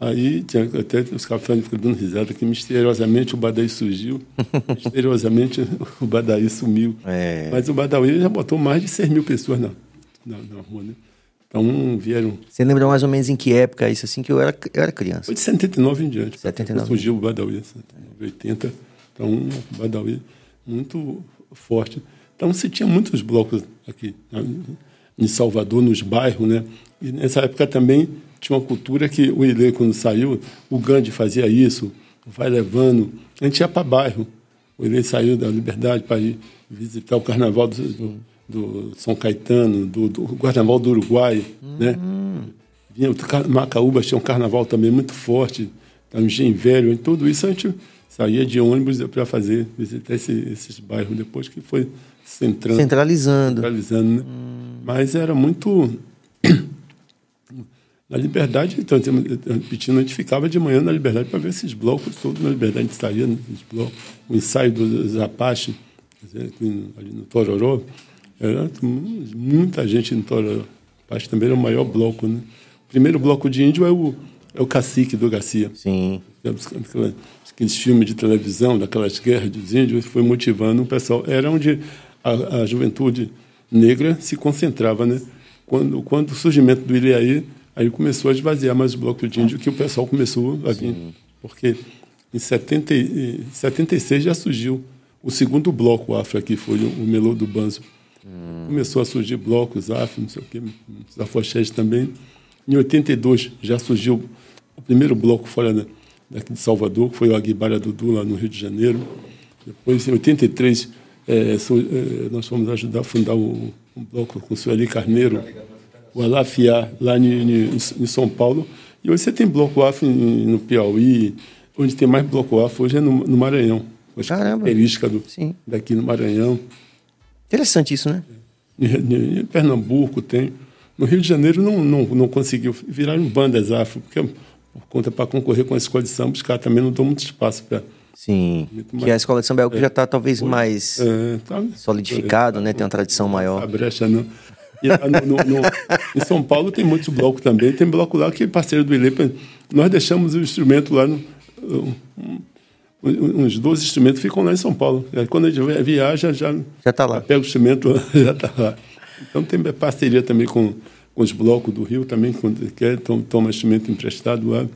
C: aí tinha até os caras ficam dando risada que misteriosamente o Badawi surgiu, [laughs] misteriosamente o Badawi sumiu. É. Mas o Badawi já botou mais de 6 mil pessoas na, na, na rua, né? Então vieram.
A: Você lembra mais ou menos em que época isso assim que eu era, eu era criança?
C: Foi de 79 em diante.
A: 79.
C: Surgiu o Badawi, 80. Então, o Badawi muito forte. Então, você tinha muitos blocos aqui né, em Salvador, nos bairros, né? E nessa época também tinha uma cultura que o Ilê, quando saiu, o Gandhi fazia isso, vai levando. A gente ia para bairro. O Ilê saiu da Liberdade para ir visitar o Carnaval do, do, São Caetano, do, do, Carnaval do Uruguai, né? Hum. Vinha, Macaúba tinha um carnaval também muito forte, tá, Engenho Velho, em tudo isso a gente saía de ônibus para fazer, visitar esse, esses bairros depois que foi
A: centrando, centralizando.
C: centralizando né? hum. Mas era muito. [clears throat] Na Liberdade, então, repetindo, a gente ficava de manhã na Liberdade para ver esses blocos todos na Liberdade. A gente saía blocos. O ensaio dos Apache, ali no Tororó, era muita gente no Tororó. Apache também era o maior bloco. Né? O primeiro bloco de índio é o, é o cacique do Garcia.
A: Sim.
C: Aqueles filmes de televisão, daquelas guerras dos índios, foi motivando o pessoal. Era onde a, a juventude negra se concentrava, né? Quando, quando o surgimento do Ilhaí, aí começou a esvaziar mais o bloco de índio, que o pessoal começou a vir. Sim. Porque em 70, 76 já surgiu o segundo bloco afro aqui, foi o, Melô do Banzo. Hum. Começou a surgir blocos afro, não sei o quê, os afoxés também. Em 82 já surgiu o primeiro bloco fora da, daqui de Salvador, que foi o Aguibara Dudu, lá no Rio de Janeiro. Depois, em 83, é, é, nós fomos ajudar a fundar um, um bloco com o Sueli Carneiro, o Alafiá, lá em, em, São Paulo. E hoje você tem bloco afro no Piauí, onde tem mais bloco afro hoje é no, no Maranhão.
A: Caramba.
C: Característica do, Sim. daqui no Maranhão.
A: Interessante isso, né?
C: Em, em Pernambuco tem. No Rio de Janeiro não, não, não conseguiu. Viraram bandas afro, porque por conta para concorrer com a escola de samba, os caras também não dão muito espaço para
A: Sim, que a escola de samba é algo que já está talvez mais é, tá, solidificado, é, né? Tem uma tradição maior.
C: A brecha não. E lá no, no, no, em São Paulo tem muitos blocos também. Tem bloco lá que é parceiro do ILEP. Nós deixamos o instrumento lá, um, uns 12 instrumentos ficam lá em São Paulo. Aí, quando a gente viaja, já,
A: já está lá.
C: Pega o instrumento, [laughs] já está lá. Então tem parceria também com os blocos do Rio também, quando quer, toma instrumento emprestado lá,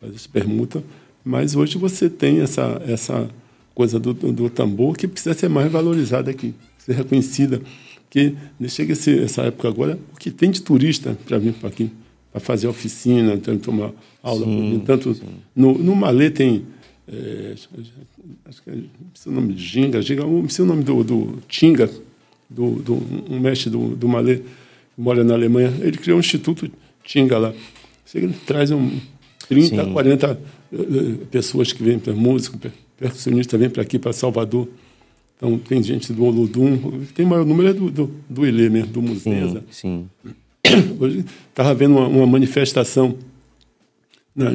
C: faz permuta. Mas hoje você tem essa, essa coisa do, do tambor que precisa ser mais valorizada aqui, ser reconhecida. Que chega esse, essa época agora, o que tem de turista para vir para aqui, para fazer oficina, tomar aula. Sim, tanto sim. No, no Malê tem. É, acho que é, o nome de Ginga, Ginga, o nome do, do Tinga, do, do, um mestre do, do Malê, mora na Alemanha. Ele criou um instituto Tinga lá. Ele traz um 30, sim. 40 pessoas que vêm para músico, percussionista vem para aqui, para Salvador. Então, tem gente do Olodum, tem maior número é do, do, do Ilê mesmo, do Museu.
A: Sim, sim. [coughs]
C: Hoje estava vendo uma, uma manifestação na,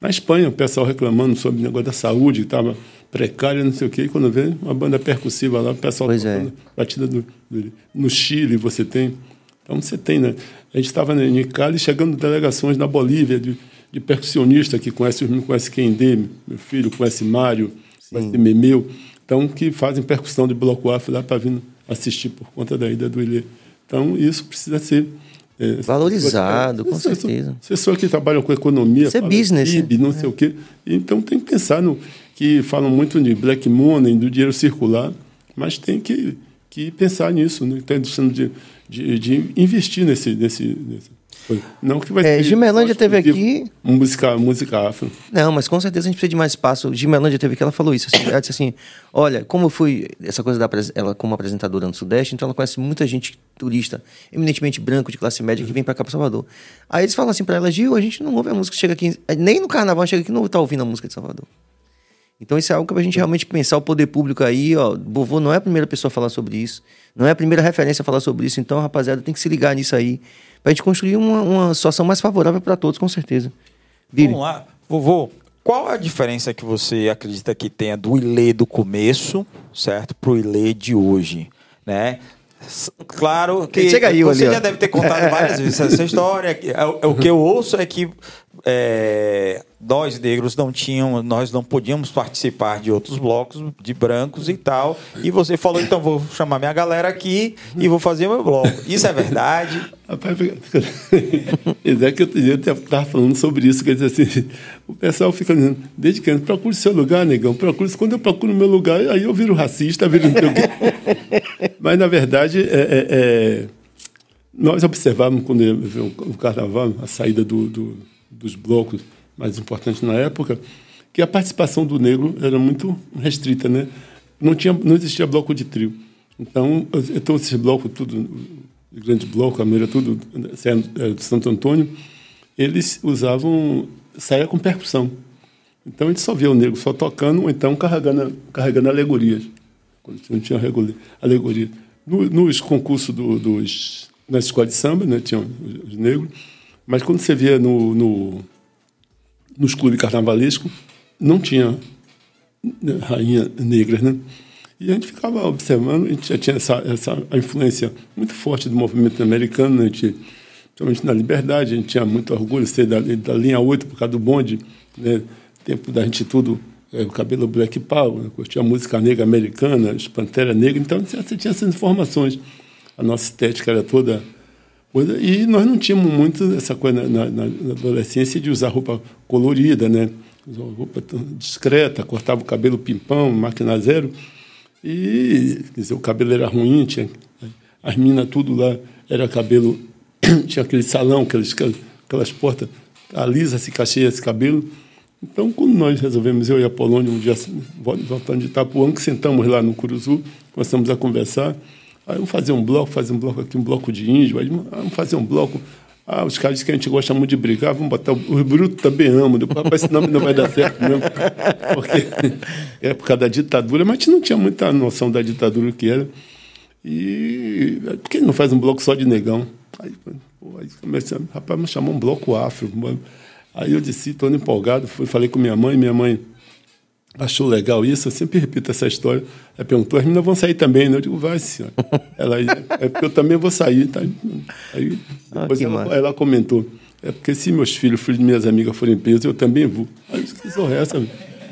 C: na, Espanha, o pessoal reclamando sobre o negócio da saúde, estava precária, não sei o quê, e quando vê uma banda percussiva lá, o pessoal
A: pois é.
C: batida do, do, no Chile, você tem. Então você tem, né? A gente estava em Cali chegando delegações na Bolívia, de, de percussionista que conhece, conhece Kendê, meu filho, conhece Mário, Sim. conhece Memeu, então que fazem percussão de bloco afro lá para vir assistir por conta da ida do Ilê. Então isso precisa ser
A: é, valorizado, com certeza.
C: Pessoas que trabalham com economia,
A: Isso é business,
C: PIB, não é. sei o quê. Então tem que pensar no que falam muito de black money, do dinheiro circular, mas tem que, que pensar nisso, né? Está deixando de, de, de investir nesse, nesse, nesse
A: Não que vai é, Gimelândia teve aqui.
C: Música, música afro.
A: Não, mas com certeza a gente precisa de mais espaço. Gimelândia teve aqui, ela falou isso. Assim, ela disse assim: olha, como eu fui, essa coisa da ela como apresentadora no Sudeste, então ela conhece muita gente turista, eminentemente branco, de classe média, que vem para cá para Salvador. Aí eles falam assim para ela: Gil, a gente não ouve a música, chega aqui, nem no carnaval chega aqui, não tá ouvindo a música de Salvador. Então isso é algo que a gente realmente pensar o poder público aí, ó. Vovô não é a primeira pessoa a falar sobre isso, não é a primeira referência a falar sobre isso. Então, rapaziada, tem que se ligar nisso aí, pra gente construir uma, uma situação mais favorável para todos, com certeza.
D: Vire. Vamos lá, vovô. Qual a diferença que você acredita que tenha do Ilê do começo, certo, pro Ilê de hoje, né? Claro que Chega aí, você ali, já deve ter contado várias [laughs] vezes essa história. É o que eu ouço é que é, nós negros não tínhamos, nós não podíamos participar de outros blocos de brancos e tal. E você falou, então vou chamar minha galera aqui e vou fazer o meu bloco. Isso é verdade?
C: Rapaz, [laughs] é que eu estava falando sobre isso, quer dizer assim, o pessoal fica dizendo, desde que procure seu lugar, negão, procure. Quando eu procuro o meu lugar, aí eu viro racista, viro [laughs] Mas, na verdade, é, é, é, nós observávamos quando o carnaval, a saída do, do dos blocos mais importantes na época, que a participação do negro era muito restrita, né? Não tinha, não existia bloco de trio. Então, então esses blocos tudo, grande bloco, a maioria tudo é, de Santo Antônio, eles usavam saia com percussão. Então a gente só via o negro só tocando ou então carregando, carregando alegorias. Quando não tinha alegoria. No, nos concursos do, dos, nas escolas de samba, né, tinham os negros, mas quando você via no, no, nos clubes carnavalescos, não tinha rainha negras, né? E a gente ficava observando, a gente já tinha essa, essa a influência muito forte do movimento americano, né? a gente, principalmente na liberdade, a gente tinha muito orgulho de ser da, da linha 8 por causa do bonde, né? tempo da gente tudo, é, o cabelo black power, né? curtia música negra americana, as Pantera Negra, então você tinha essas informações. A nossa estética era toda e nós não tínhamos muito essa coisa na, na, na adolescência de usar roupa colorida, né? roupa discreta, cortava o cabelo pimpão, máquina zero. E dizer, o cabelo era ruim, tinha, as minas tudo lá era cabelo, [clears throat] tinha aquele salão, aquelas, portas, a Lisa se cacheia esse cabelo. Então, quando nós resolvemos, eu e a Polônia, um dia voltando de Itapuã, que sentamos lá no Curuzu, começamos a conversar, Aí vamos fazer um bloco, fazer um bloco aqui, um bloco de índio. Aí vamos fazer um bloco. Ah, os caras que a gente gosta muito de brigar, vamos botar. O Bruto também ama. Depois, rapaz, esse nome não vai dar certo mesmo. Porque é por causa da ditadura, mas a gente não tinha muita noção da ditadura que era. E por que não faz um bloco só de negão? Aí, pô, aí comecei, rapaz, me chamou um bloco afro. Aí eu disse, estou empolgado, fui, falei com minha mãe, minha mãe achou legal isso, eu sempre repito essa história. Ela perguntou, as meninas vão sair também, né? Eu digo, vai, senhora. ela, é porque eu também vou sair. Tá? Aí, ah, depois ela, ela, comentou, é porque se meus filhos, filhos de minhas amigas forem presos, eu também vou. Aí eu disse, que zorra é essa?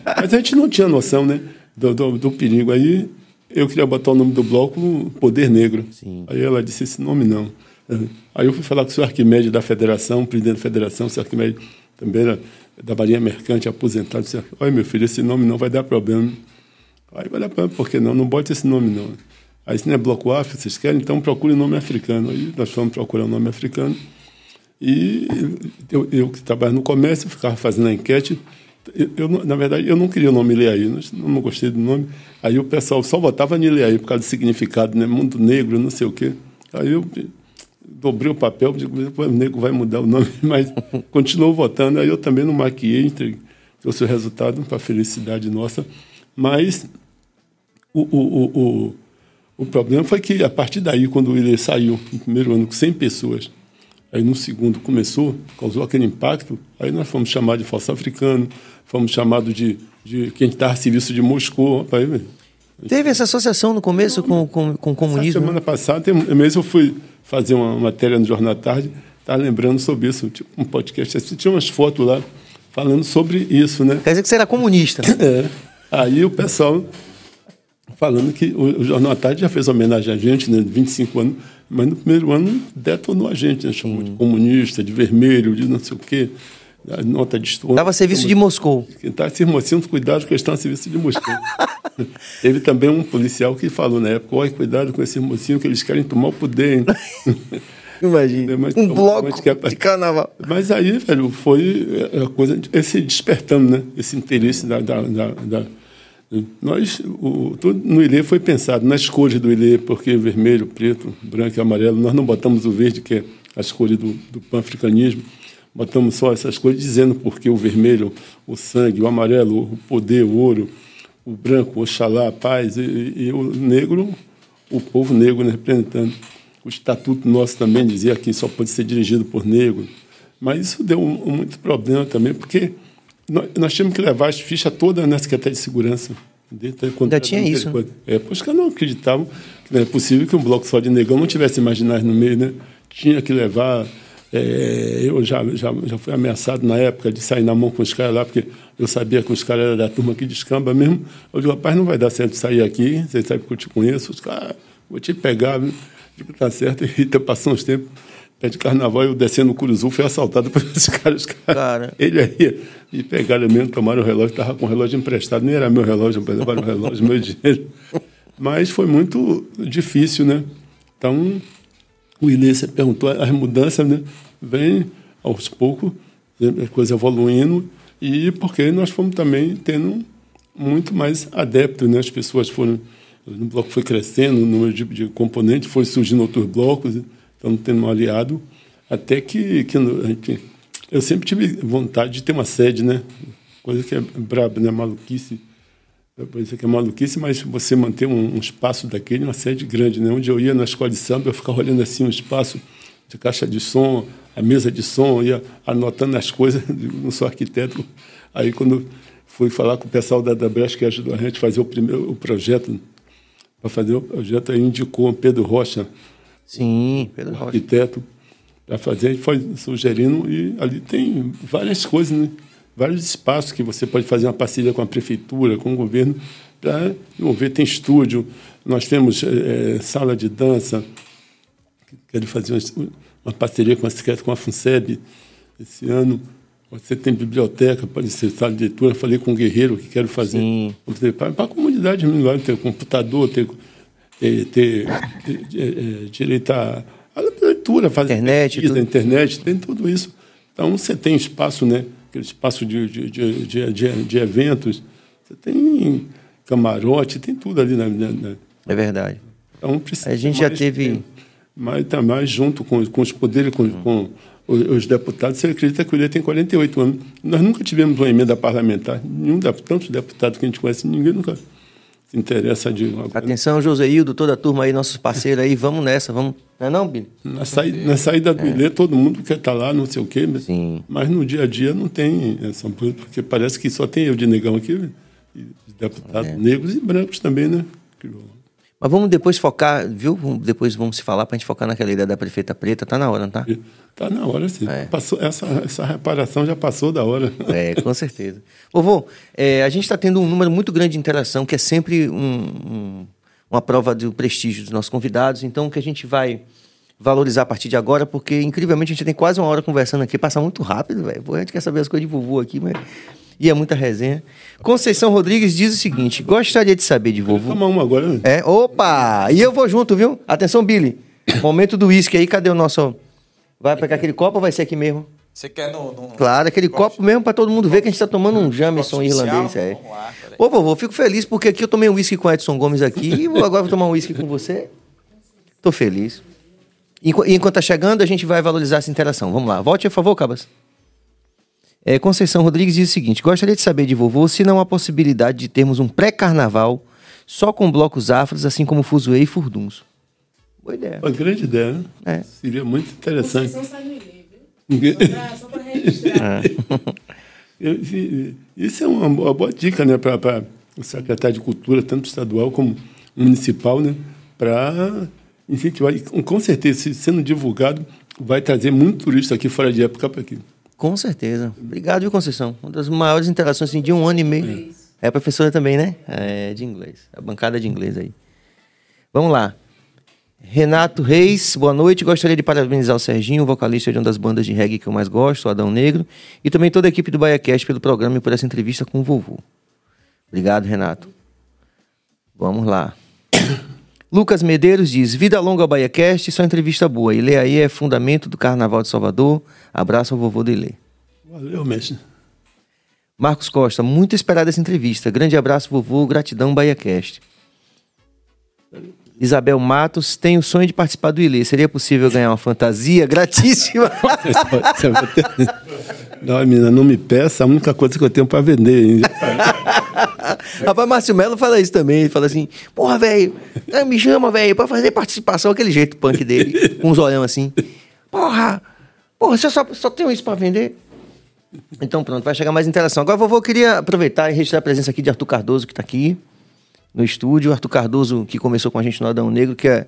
C: Mas a gente não tinha noção, né, do, do, do, perigo. Aí eu queria botar o nome do bloco Poder Negro. Sim. Aí ela disse, esse nome não. Aí eu fui falar com o senhor Arquimedes da federação, presidente da federação, o senhor Arquimedes também era da Marinha Mercante, aposentado, disse, olha meu filho, esse nome não vai dar problema. Aí vai dar problema, por que não? Não bote esse nome não. Aí se não é Bloco África, vocês querem? Então procure um nome africano. Aí nós fomos procurar um nome africano. E eu, eu que trabalho no comércio, ficava fazendo a enquete. Eu, eu, na verdade, eu não queria o nome Ileaí, não, não gostei do nome. Aí o pessoal só votava em Ileaí por causa do significado, né? Mundo negro, não sei o quê. Aí eu dobrei o papel, digo, o nego vai mudar o nome, [laughs] mas continuou votando. Aí eu também não maquiei, trouxe o resultado para a felicidade nossa. Mas o, o, o, o, o problema foi que, a partir daí, quando ele saiu, no primeiro ano, com 100 pessoas, aí no segundo começou, causou aquele impacto, aí nós fomos chamados de falso africano, fomos chamados de, de quem estava a serviço de Moscou. Aí,
A: Teve essa associação no começo com, com, com o comunismo?
C: Semana passada, mesmo eu fui fazer uma matéria no Jornal da Tarde, estava lembrando sobre isso, tipo, um podcast, tinha umas fotos lá falando sobre isso, né?
A: Quer dizer que você era comunista. [laughs]
C: É. Aí o pessoal falando que o, Jornal da Tarde já fez homenagem a gente, né, de 25 anos, mas no primeiro ano detonou a gente, né, chamou hum. de comunista, de vermelho, de não sei o quê nota de estudo.
A: Estava a serviço de Moscou.
C: Quem está esses mocinhos, cuidado eles estão a serviço de Moscou. [laughs] Teve também um policial que falou na época, olha, cuidado com esses mocinhos que eles querem tomar o poder. [laughs]
A: Imagina. Né? um bloco de carnaval.
C: Mas aí, velho, foi a coisa, esse despertando, né? Esse interesse da, da, da, da nós, o, tudo no Ilê foi pensado nas cores do Ilê, porque vermelho, preto, branco e amarelo. Nós não botamos o verde, que é as cores do, do pan-africanismo, botamos só essas cores, dizendo porque o vermelho, o sangue, o amarelo, o poder, o ouro, o branco, o Oxalá, a paz, e, e o negro, o povo negro né, representando. O estatuto nosso também dizia que só pode ser dirigido por negro. Mas isso deu um, muito problema também, porque nós, nós tínhamos que levar as fichas todas na Secretaria de Segurança.
A: Ainda tinha isso. Né?
C: É, pois que não acreditavam que não é possível que um bloco só de negão não tivesse imaginários no meio, né? Tinha que levar. É, eu já, já, já fui ameaçado na época de sair na mão com os caras lá, porque eu sabia que os caras eram da turma que descamba mesmo. Eu digo, rapaz, não vai dar certo sair aqui, vocês sabem que eu te conheço, os caras, vou te pegar. Viu? Digo, tá certo, [laughs] e então, passou uns tempos pé de carnaval, eu descendo o Curuzu, fui assaltado [laughs] por esses caras. Os caras Cara. Ele aí, me pegaram mesmo, tomaram o relógio, estava com o relógio emprestado, nem era meu relógio, mas levaram o relógio, meu dinheiro. Mas foi muito difícil, né? Então, o Ilê, você perguntou, as mudanças né, vêm aos poucos, né, a coisa evoluindo, e porque nós fomos também tendo muito mais adeptos, né? As pessoas foram, o bloco foi crescendo, o número de, de componentes foi surgindo outros blocos, estamos tendo um aliado, até que, que a gente, eu sempre tive vontade de ter uma sede, né? Coisa que é braba, né? Maluquice. Parece que é maluquice, mas você manter um, um, espaço daquele, uma sede grande, né? Onde eu ia na escola de samba, eu ficava olhando assim um espaço de caixa de som, a mesa de som, ia anotando as coisas, [laughs] não sou arquiteto. Aí quando fui falar com o pessoal da, da Brecht, que ajudou a gente a fazer o primeiro o projeto, para fazer o projeto, aí indicou o Pedro Rocha,
A: Sim, Pedro
C: Rocha. arquiteto, para fazer, a gente foi sugerindo, e ali tem várias coisas, né? Vários espaços que você pode fazer uma parceria com a prefeitura, com o governo, para envolver. Tem estúdio, nós temos é, sala de dança, quero fazer uma, uma parceria com a com a FUNSEB esse ano. Você tem biblioteca, pode ser sala de leitura. Falei com o Guerreiro que quero fazer. Para a comunidade, ter computador, ter ter, ter, ter é, direito à leitura, fazer
A: internet, pesquisa,
C: internet, tem tudo isso. Então você tem espaço, né? Aquele espaço de, de, de, de, de eventos, você tem camarote, tem tudo ali na. na
A: é verdade.
C: Então precisa.
A: A gente já teve. Tempo.
C: Mas também junto com, com os poderes, com, com os, os, deputados, você acredita que o ele tem 48 anos. Nós nunca tivemos uma emenda parlamentar. Nenhum tantos deputados que a gente conhece, ninguém nunca se interessa de uma
A: coisa. Atenção, Joseildo, toda a turma aí, nossos parceiros aí, vamos nessa, vamos. Não é não, Billy?
C: Na saída, na saída do é. Todo mundo quer estar tá lá, não sei o quê, mas,
A: Sim.
C: mas no dia a dia não tem essa porque parece que só tem eu de negão aqui, e deputados é. negros e brancos também, né?
A: Mas vamos depois focar, viu? Depois vamos se falar para a gente focar naquela ideia da prefeita preta. Tá na hora, não tá?
C: Tá na hora, sim. É. Passou, essa, essa reparação já passou da hora.
A: É, com certeza. Vovô, é, a gente está tendo um número muito grande de interação, que é sempre um, um, uma prova do prestígio dos nossos convidados. Então, que a gente vai valorizar a partir de agora, porque incrivelmente a gente tem quase uma hora conversando aqui, passa muito rápido, velho. A gente quer saber as coisas de vovô aqui, mas e é muita resenha. Conceição Rodrigues diz o seguinte: gostaria de saber de vovô.
C: Tomar uma agora, né?
A: É, opa! E eu vou junto, viu? Atenção, Billy. [coughs] Momento do uísque aí, cadê o nosso. Vai pegar aquele copo ou vai ser aqui mesmo?
D: Você quer no. no...
A: Claro, aquele copo mesmo para todo mundo ver que a gente tá tomando um Jameson irlandês. É. Ô, vovô, fico feliz porque aqui eu tomei um uísque com o Edson Gomes aqui e agora vou tomar um uísque com você. Tô feliz. E enquanto tá chegando, a gente vai valorizar essa interação. Vamos lá. Volte, por favor, Cabas. É, Conceição Rodrigues diz o seguinte: gostaria de saber de vovô se não há possibilidade de termos um pré-carnaval só com blocos afros, assim como Fuzuê e Furdunço.
C: Boa ideia. Uma grande ideia, né?
A: É.
C: Seria muito interessante.
E: Só para registrar. [laughs]
C: É. Isso é uma, uma boa dica né, para o secretário de Cultura, tanto estadual como municipal, né, para incentivar. E, com certeza, sendo divulgado, vai trazer muito turista aqui fora de época para aqui.
A: Com certeza. Obrigado, viu, Conceição? Uma das maiores interações assim, de um ano e meio. É, professora também, né? É, de inglês. A bancada de inglês aí. Vamos lá. Renato Reis, boa noite. Gostaria de parabenizar o Serginho, vocalista de uma das bandas de reggae que eu mais gosto, o Adão Negro, e também toda a equipe do BaiaCast pelo programa e por essa entrevista com o vovô. Obrigado, Renato. Vamos lá. Lucas Medeiros diz: Vida longa ao BahiaCast, só entrevista boa. Ilê aí é fundamento do Carnaval de Salvador. Abraço ao vovô do Ilê.
C: Valeu, mestre.
A: Marcos Costa, muito esperada essa entrevista. Grande abraço, vovô. Gratidão, BahiaCast. Isabel Matos tem o sonho de participar do Ilê. Seria possível ganhar uma fantasia gratíssima? [laughs]
C: não, menina, não me peça. A única coisa que eu tenho para vender. [laughs] [laughs]
A: Rapaz, Márcio Melo fala isso também. Ele fala assim: Porra, velho, me chama, velho, pra fazer participação, aquele jeito punk dele, [laughs] com uns olhão assim. Porra, porra, você só, só tem isso pra vender? Então pronto, vai chegar mais interação. Agora, vovô, eu queria aproveitar e registrar a presença aqui de Arthur Cardoso, que está aqui no estúdio. Arthur Cardoso, que começou com a gente no Adão Negro, que é,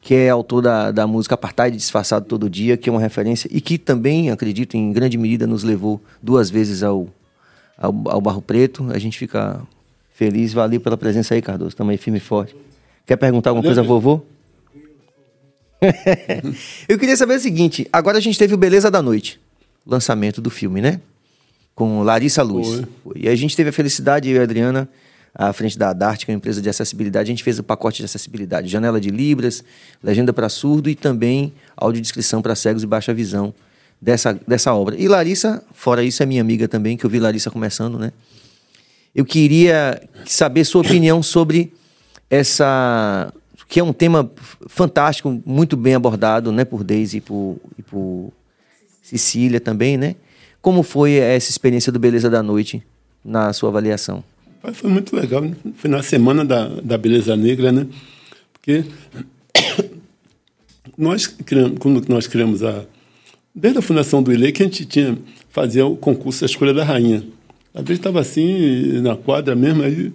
A: que é autor da, da música Apartheid Disfarçado Todo Dia, que é uma referência e que também, acredito, em grande medida nos levou duas vezes ao, ao, ao Barro Preto. A gente fica feliz. Valeu pela presença aí, Cardoso. Também firme e forte. Quer perguntar alguma coisa, vovô? [laughs] eu queria saber o seguinte: agora a gente teve o Beleza da Noite, lançamento do filme, né? Com Larissa Luz. Foi. E a gente teve a felicidade, eu e a Adriana, à frente da Dart, que é uma empresa de acessibilidade, a gente fez o pacote de acessibilidade, janela de libras, legenda para surdo e também audiodescrição para cegos e baixa visão dessa, dessa obra. E Larissa, fora isso, é minha amiga também, que eu vi Larissa começando, né? Eu queria saber sua opinião sobre essa que é um tema fantástico, muito bem abordado, né, por Deise e por, e por Cecília também, né? Como foi essa experiência do Beleza da Noite na sua avaliação?
C: Foi muito legal. Foi na semana da, da Beleza Negra, né? Porque [coughs] nós criamos, quando nós criamos a. Desde a fundação do ILE, que a gente tinha fazia o concurso da escolha da rainha. Às vezes estava assim, na quadra mesmo, aí.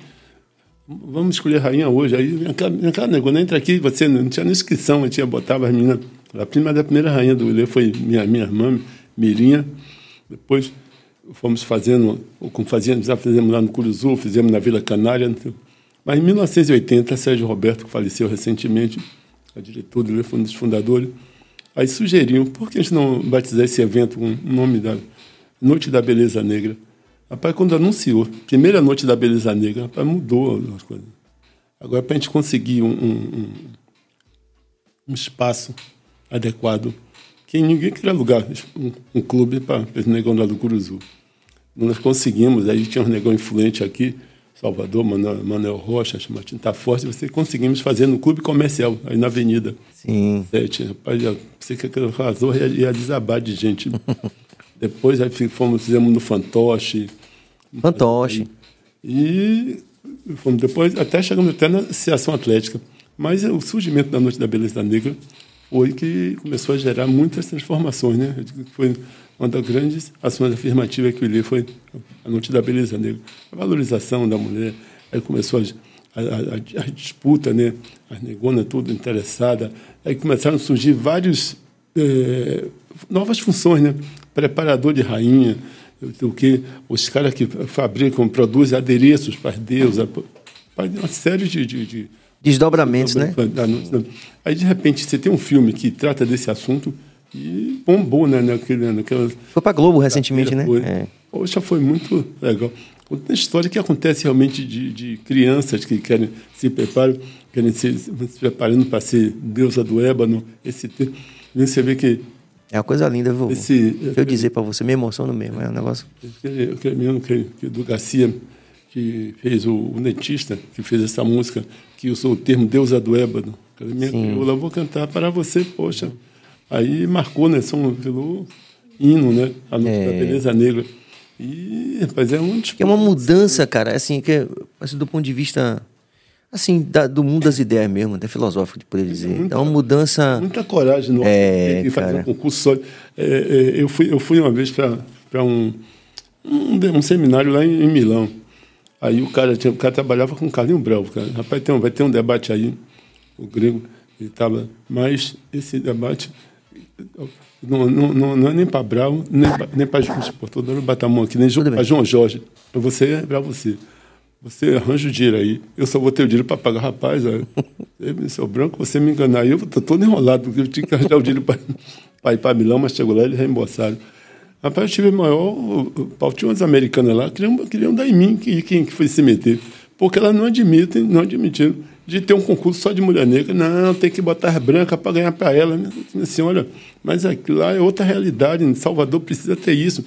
C: Vamos escolher a rainha hoje. Aí vem cá, negócio, entra aqui. Você não tinha nem inscrição, a gente botava as meninas. A primeira, a primeira rainha do ILE foi minha, minha irmã, Mirinha. Depois fomos fazendo, como fazíamos, já fizemos lá no Curuzu, fizemos na Vila Canária. Mas em 1980, Sérgio Roberto, que faleceu recentemente, a diretor dele foi um dos fundadores, aí sugeriam, por que a gente não batizar esse evento com o nome da Noite da Beleza Negra? Rapaz, quando anunciou, primeira Noite da Beleza Negra, rapaz, mudou as coisas. Agora, para a gente conseguir um, um, um espaço adequado que ninguém queria alugar um, um clube para esse negão lá do Curuzu. Nós conseguimos, aí tinha um negão influente aqui, Salvador, Manuel, Rocha, Martin tá forte, você conseguimos fazer no clube comercial, aí na avenida.
A: Sim.
C: Sete. Rapaz, você que arrasou ia, ia desabar de gente. [laughs] Depois aí fomos, fizemos no Fantoche.
A: Fantoche.
C: E fomos depois, até chegamos até na Associação Atlética. Mas o surgimento da Noite da Beleza Negra foi que começou a gerar muitas transformações, né? Foi uma das grandes ações afirmativas que eu li foi a Noite da Beleza Negra, a valorização da mulher. Aí começou a, a, a, a disputa, né? As negonas tudo interessada. Aí começaram a surgir vários é, novas funções, né? Preparador de rainha, o que os caras que fabricam, produzem adereços para para uma série de, de, de
A: Desdobramentos, né?
C: Aí, de repente, você tem um filme que trata desse assunto e bombou, né? Naquele, naquela...
A: Foi para Globo recentemente, né?
C: É. Poxa, foi muito legal. Outra história que acontece realmente de, de crianças que querem se preparar, querem se, se preparando para ser deusa do ébano. Esse, você vê que
A: é uma coisa linda, viu? Esse, eu dizer para você, me emociono mesmo, é um negócio.
C: Eu quero mesmo que, que do Garcia, que fez o, o netista, que fez essa música, que usou o termo deusa do ébano. Minha crioula, vou cantar para você, poxa. Aí marcou, né? São virou hino, né? A noite é. da beleza negra. E, rapaz, é um
A: É uma mudança, cara, assim, que assim, do ponto de vista assim, da, do mundo das ideias mesmo, até filosófico, de poder dizer. Muita, é uma mudança.
C: Muita coragem nossa
A: é,
C: de fazer um concurso só. É, é, eu, fui, eu fui uma vez para um, um, um, seminário lá em, em Milão. Aí o cara, tinha, o cara trabalhava com Carlinho Brau. Cara. Rapaz, tem um, vai ter um debate aí, o grego, ele estava. Mas esse debate não, não, não, não é nem para Brau, nem para nem Estou dando bater a mão aqui, nem para João Jorge. Para você é para você. Você arranja o dinheiro aí. Eu só vou ter o dinheiro para pagar. Rapaz, seu branco, você me enganar. Aí eu estou todo enrolado, porque eu tinha que arranjar o dinheiro para ir para Milão, mas chegou lá e eles reembolsaram. Rapaz, eu tive maior. Tinha umas americanas lá, queriam, queriam dar em mim que, quem que foi se meter. Porque elas não admitem, não admitiram de ter um concurso só de mulher negra. Não, tem que botar as brancas para ganhar para ela. Minha senhora, mas aquilo lá é outra realidade. Em Salvador precisa ter isso,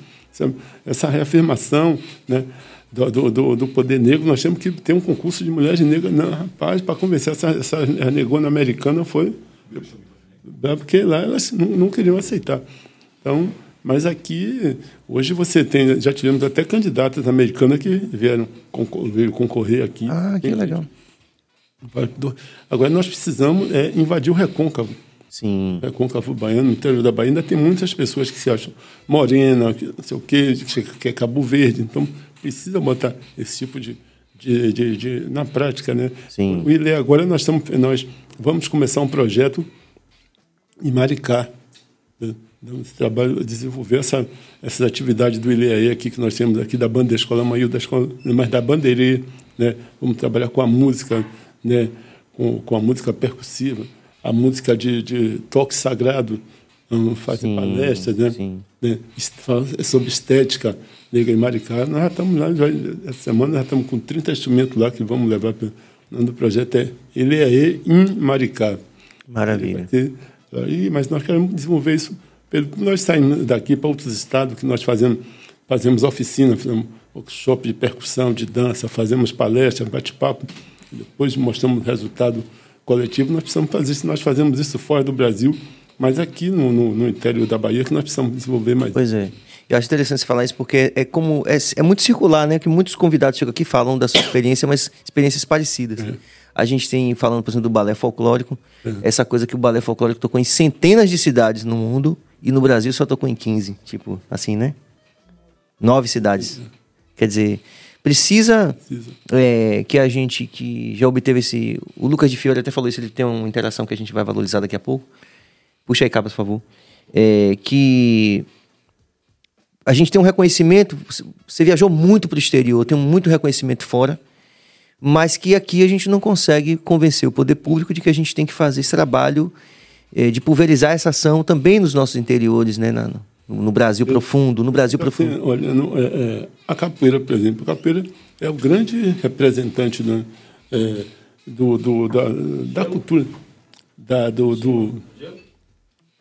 C: essa reafirmação né, do, do, do, poder negro. Nós temos que ter um concurso de mulheres negras. Não, rapaz, para convencer essa, essa negona americana foi. Porque lá elas não, não queriam aceitar. Então, mas aqui, hoje você tem, já tivemos até candidatas americanas que vieram concorrer, concorrer aqui.
A: Ah, que legal.
C: Agora nós precisamos é, invadir o recôncavo.
A: Sim.
C: O recôncavo baiano, no interior da Bahia, ainda tem muitas pessoas que se acham morena, que não sei o quê, que é Cabo Verde. Então, precisa botar esse tipo de, de, de, de na prática, né?
A: Sim.
C: O ILE, agora nós, estamos, nós vamos começar um projeto em Maricá. Né? Esse trabalho, desenvolver essa, essas atividades do ILEAE aqui que nós temos aqui da banda da Escola Maio, da escola, mas da Bandeirê, né? Vamos trabalhar com a música, né? Com, com a música percussiva, a música de, de toque sagrado, sim, palestras, né?
A: Sim.
C: né? Sobre estética negra em Maricá. Nós já estamos lá, já, essa semana já estamos com 30 instrumentos lá que vamos levar para o nome do projeto é ILEAE em Maricá.
A: Maravilha.
C: Ter, aí, mas nós queremos desenvolver isso nós saímos daqui para outros estados que nós fazemos, fazemos oficina, fazemos workshop de percussão, de dança, fazemos palestras, bate-papo, depois mostramos o resultado coletivo. Nós precisamos fazer isso, nós fazemos isso fora do Brasil, mas aqui no, no, no interior da Bahia que nós precisamos desenvolver mais.
A: Pois é. Eu acho interessante você falar isso porque é como é, é, muito circular, né? Que muitos convidados chegam aqui falam da sua experiência, mas experiências parecidas. É. A gente tem falando, por exemplo, do balé folclórico, é. essa coisa que o balé folclórico tocou em centenas de cidades no mundo e no Brasil só tocou em 15. Tipo, assim, né? Nove cidades. Quer dizer, precisa, precisa. É, que a gente que já obteve esse. O Lucas de Fiore até falou isso, ele tem uma interação que a gente vai valorizar daqui a pouco. Puxa aí, Cabas, por favor. É, que a gente tem um reconhecimento. Você viajou muito para o exterior, tem muito reconhecimento fora, mas que aqui a gente não consegue convencer o poder público de que a gente tem que fazer esse trabalho é, de pulverizar essa ação também nos nossos interiores, né, na, no Brasil eu, profundo, no Brasil profundo.
C: Olha, no, é, é, a capoeira, por exemplo, a capoeira é o grande representante né, é, do, do, da, da cultura, da, do, do...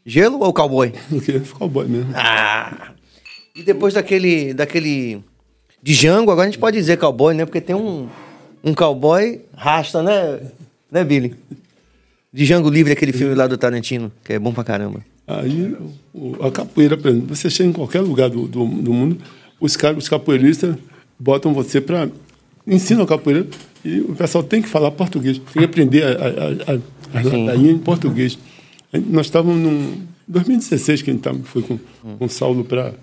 A: Gelo ou cowboy?
C: O quê? Cowboy mesmo.
A: Ah! E depois daquele, daquele de Django, agora a gente pode dizer cowboy, né? Porque tem um, um cowboy rasta, né? Né, Billy? De Django Livre, aquele filme lá do Tarantino, que é bom pra caramba.
C: Aí, a capoeira, por exemplo, você chega em qualquer lugar do, do, do mundo, os caras, os capoeiristas botam você para ensinam a capoeira e o pessoal tem que falar português, tem que aprender a, a, a, a ladainha em português. Nós estávamos em 2016 que a gente tava, foi com, hum. com o Saulo para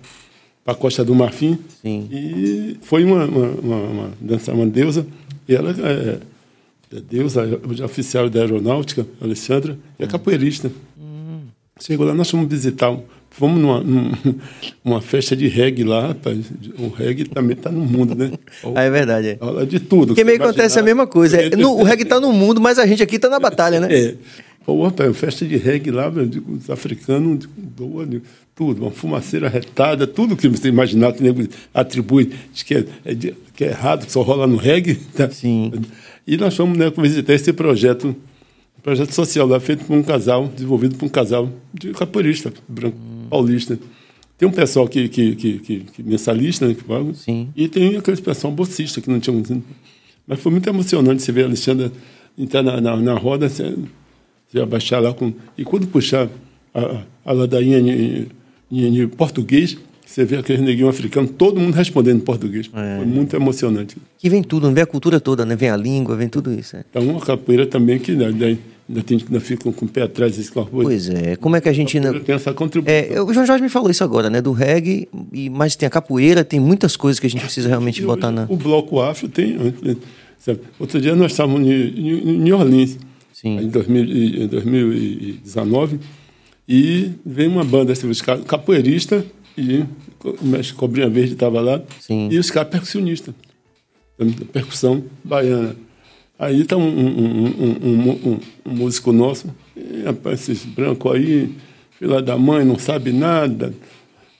C: a Costa do Marfim
A: Sim.
C: e foi uma, uma, uma, uma, dança, uma deusa e ela é, Deus, a, oficial da aeronáutica, Alessandra, é capoeirista. Hum. Chegou lá, nós fomos visitar, fomos numa, [laughs] numa festa de reggae lá, rapaz. O reggae também está no mundo, né? [laughs]
A: Ah, é verdade.
C: É. de tudo.
A: Porque meio que acontece a mesma coisa. É, no, o reggae está no mundo, mas a gente aqui está na batalha, né? [laughs]
C: É. Pô, rapaz, festa de reggae lá, os africanos, boa, tudo, uma fumaceira retada, tudo que você imaginar que atribui, que é, é, que é errado, que só rola no reggae. Tá?
A: Sim.
C: E nós fomos né, visitar esse projeto, um projeto social lá, feito por um casal, desenvolvido por um casal de capoeirista, branco, hum. paulista. Tem um pessoal que, que, que, que, que mensalista, né, que paga,
A: Sim.
C: e tem aquele pessoal bolsista que não tinha. Mas foi muito emocionante você ver a Alexandra entrar na, na, na roda, você, você abaixar lá com. E quando puxar a, a ladainha em, em, em português, você vê aquele neguinho africano, todo mundo respondendo em português. É. Foi muito emocionante.
A: Que vem tudo, vem a cultura toda, né? Vem a língua, vem tudo isso. É,
C: é uma capoeira também que ainda, ainda, tem, ainda fica com o pé atrás desse corpo.
A: Pois é, como é que a gente...
C: A tem essa contribuição.
A: É, o João Jorge me falou isso agora, né? Do reggae, e, mas tem a capoeira, tem muitas coisas que a gente precisa realmente e botar na...
C: O bloco afro tem... Sabe? Outro dia nós estávamos em New Orleans,
A: Sim.
C: em 2019, e veio uma banda, assim, capoeirista e o mestre Cobrinha Verde estava lá,
A: Sim.
C: e os caras percussionistas, percussão baiana. Aí está um, um, um, um, músico nosso, rapaz, esses brancos aí, filha da mãe, não sabe nada,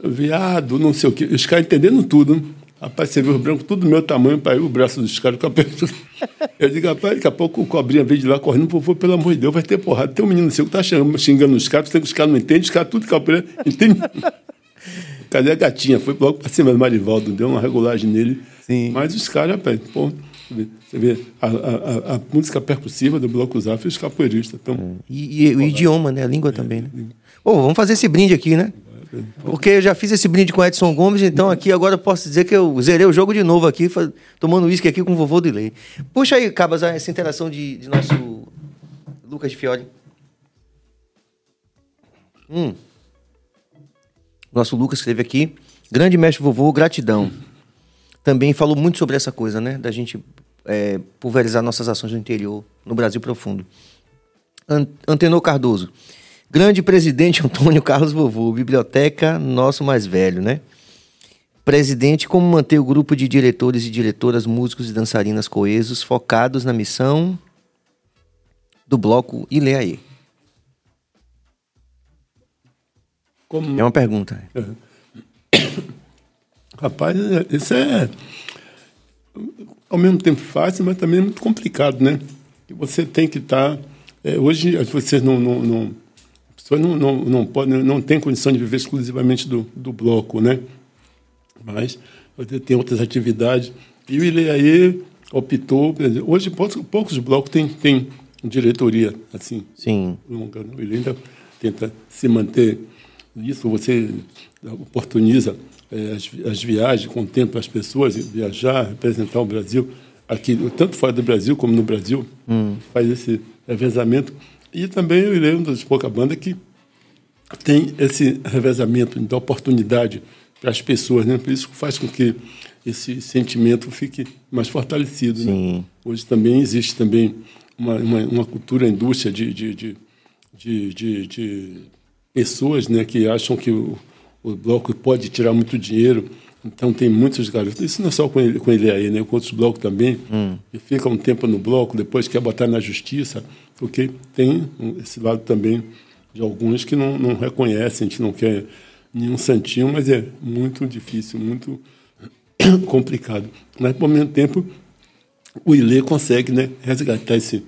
C: viado, não sei o quê. Os caras entendendo tudo. Rapaz, você viu os brancos tudo do meu tamanho, pai, o braço dos caras com a [laughs] Eu digo, rapaz, daqui a pouco o cobrinha veio de lá correndo, vovô, pelo amor de Deus, vai ter porrada. Tem um menino seu que tá xingando, xingando os caras, os caras não entendem, os caras tudo capoeira, [laughs] entende? Cadê a gatinha? Foi logo pra cima do Marivaldo, deu uma regulagem nele. Sim. Mas os caras, rapaz, pô, você vê, a, a, a, música percussiva do Bloco Zaf e os capoeiristas. Então, é.
A: E, e o idioma, né? A língua é, também, né? Oh, vamos fazer esse brinde aqui, né? Porque eu já fiz esse brinde com Edson Gomes, então aqui agora eu posso dizer que eu zerei o jogo de novo aqui, tomando uísque aqui com o vovô do Lei. Puxa aí, Cabas, essa interação de, de nosso Lucas de Fiore. Hum. Nosso Lucas escreve aqui. Grande mestre vovô, gratidão. Também falou muito sobre essa coisa, né? Da gente é, pulverizar nossas ações no interior, no Brasil profundo. Antenor Cardoso. Grande presidente [laughs] Antônio Carlos Vovô, biblioteca nosso mais velho, né? Presidente, como manter o grupo de diretores e diretoras, músicos e dançarinas coesos, focados na missão do bloco Ileaê? Como... É uma pergunta. É.
C: Rapaz, isso é ao mesmo tempo fácil, mas também muito complicado, né? Você tem que estar. Tá, é, hoje, você não, não, não pessoa não, não, não, pode, não tem condição de viver exclusivamente do, do bloco, né? Mas tem outras atividades. E o Ileaê optou, hoje poucos, poucos blocos têm, têm diretoria assim.
A: Sim.
C: Longa, né? Ele ainda tenta se manter isso, você oportuniza é, as, as viagens, contempla as pessoas, viajar, representar o Brasil aqui, tanto fora do Brasil como no Brasil, hum. faz esse revezamento. E também eu lembro uma das poucas bandas que tem esse revezamento, da oportunidade para as pessoas, né? Por isso faz com que esse sentimento fique mais fortalecido. Né? Hoje também existe também uma, uma, uma cultura, indústria de, de, de, de, de, de pessoas né, que acham que o, o bloco pode tirar muito dinheiro. Então tem muitos garotos, isso não é só com ele, com ele aí, né? com outros blocos também, hum. que fica um tempo no bloco, depois quer botar na justiça, porque tem esse lado também de alguns que não, não reconhecem, a gente não quer nenhum santinho, mas é muito difícil, muito [coughs] complicado. Mas, ao mesmo tempo, o Ilê consegue né, resgatar esse,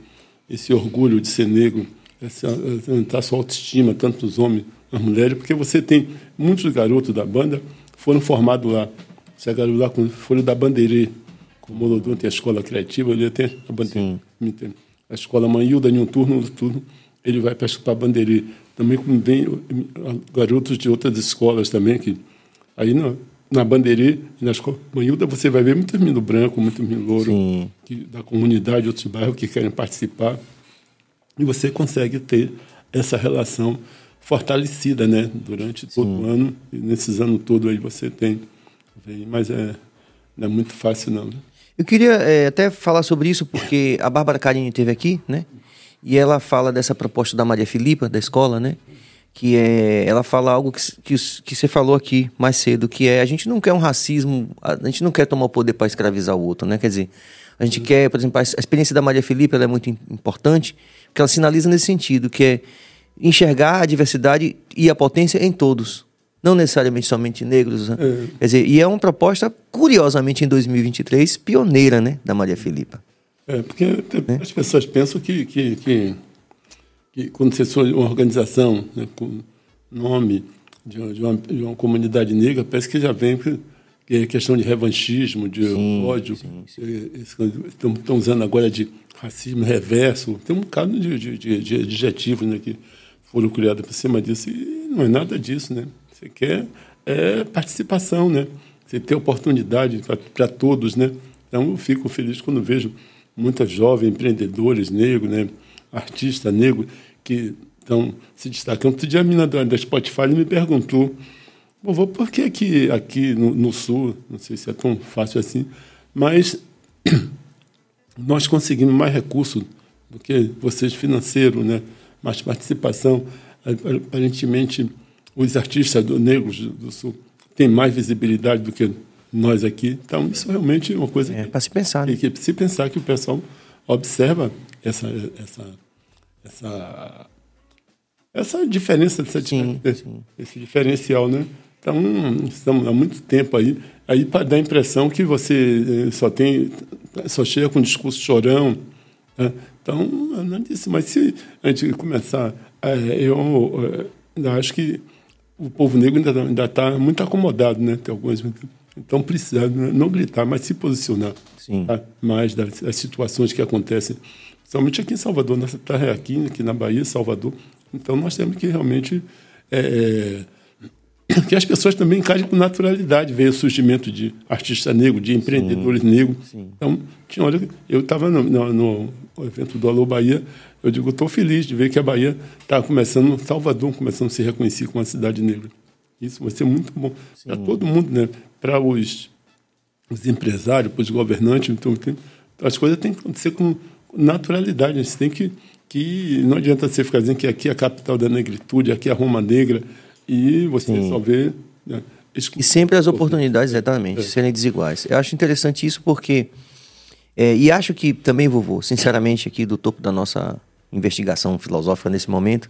C: esse orgulho de ser negro, essa, aumentar sua autoestima, tanto os homens as mulheres, porque você tem muitos garotos da banda foram formados lá. Você garoto lá com da Bandeirê, como o Molodon tem a escola criativa, ele tem a Bandeirê. A escola Manhilda, em um turno, outro turno, ele vai para a Bandeirê. Também vem garotos de outras escolas também, que aí na, na Bandeirê, na escola Manhilda, você vai ver muitos meninos brancos, muitos meninos louros, que, da comunidade, outros bairros que querem participar. E você consegue ter essa relação fortalecida, né? Durante todo Sim. o ano. E nesses anos todos aí você tem. Mas é, não é muito fácil, não. Né?
A: Eu queria é, até falar sobre isso, porque a Bárbara Carini esteve aqui, né? E ela fala dessa proposta da Maria Filipa, da escola, né? Que é. Ela fala algo que, que, que você falou aqui mais cedo, que é a gente não quer um racismo, a gente não quer tomar o poder para escravizar o outro, né? Quer dizer, a gente quer, por exemplo, a experiência da Maria Filipa é muito importante, porque ela sinaliza nesse sentido, que é enxergar a diversidade e a potência em todos. Não necessariamente somente negros. Né? É. Quer dizer, e é uma proposta, curiosamente, em 2023, pioneira, né, da Maria Filipa.
C: É, porque né? as pessoas pensam que, que, que, que quando você for uma organização né, com nome de uma, de, uma, de uma, comunidade negra, parece que já vem que é questão de revanchismo, de sim, ódio. Sim, sim. Estão usando agora de racismo reverso. Tem um bocado de, de, de, de adjetivos né, que foram criados por cima disso. E não é nada disso, né? Você quer é, participação, né? Você ter oportunidade para todos, né? Então, eu fico feliz quando vejo muitos jovens empreendedores negros, né? Artistas negros que estão se destacando. Outro dia a menina da, da Spotify me perguntou, vovô, por que aqui, aqui no, no Sul, não sei se é tão fácil assim, mas [clears throat] nós conseguimos mais recursos do que vocês financeiros, né? Mais participação. Aparentemente, os artistas do, negros do Sul têm mais visibilidade do que nós aqui. Então, isso realmente é uma coisa
A: é, para se pensar.
C: Né? Que, que se pensar que o pessoal observa essa, essa, essa, essa diferença, essa, sim, esse, sim. esse diferencial, né? Então, estamos há muito tempo aí aí para dar a impressão que você eh, só tem, só chega com discurso chorão. Né? Então, não disse, mas se a gente começar, é, eu ainda acho que o povo negro ainda está muito acomodado, né? Tem algumas, então precisa não gritar, mas se posicionar tá? mais das, das, situações que acontecem, principalmente aqui em Salvador, nossa terra é aqui, aqui na Bahia, Salvador. Então nós temos que realmente é, é que as pessoas também encarem com naturalidade ver o surgimento de artistas negros, de empreendedores Sim. negros. Sim. Então, tinha hora eu estava no, no, no, evento do Alô Bahia, eu digo, estou feliz de ver que a Bahia está começando, Salvador começando a se reconhecer como uma cidade negra. Isso vai ser muito bom para todo mundo, né? Para os, os empresários, para os governantes, então, tem, as coisas têm que acontecer com naturalidade. A gente tem que que não adianta você ficar dizendo que aqui é a capital da negritude, aqui é a Roma negra, e você Sim. só vê. Né,
A: e sempre as oportunidades, exatamente, é. serem desiguais. Eu acho interessante isso porque. É, e acho que também, vovô, sinceramente, aqui do topo da nossa investigação filosófica nesse momento,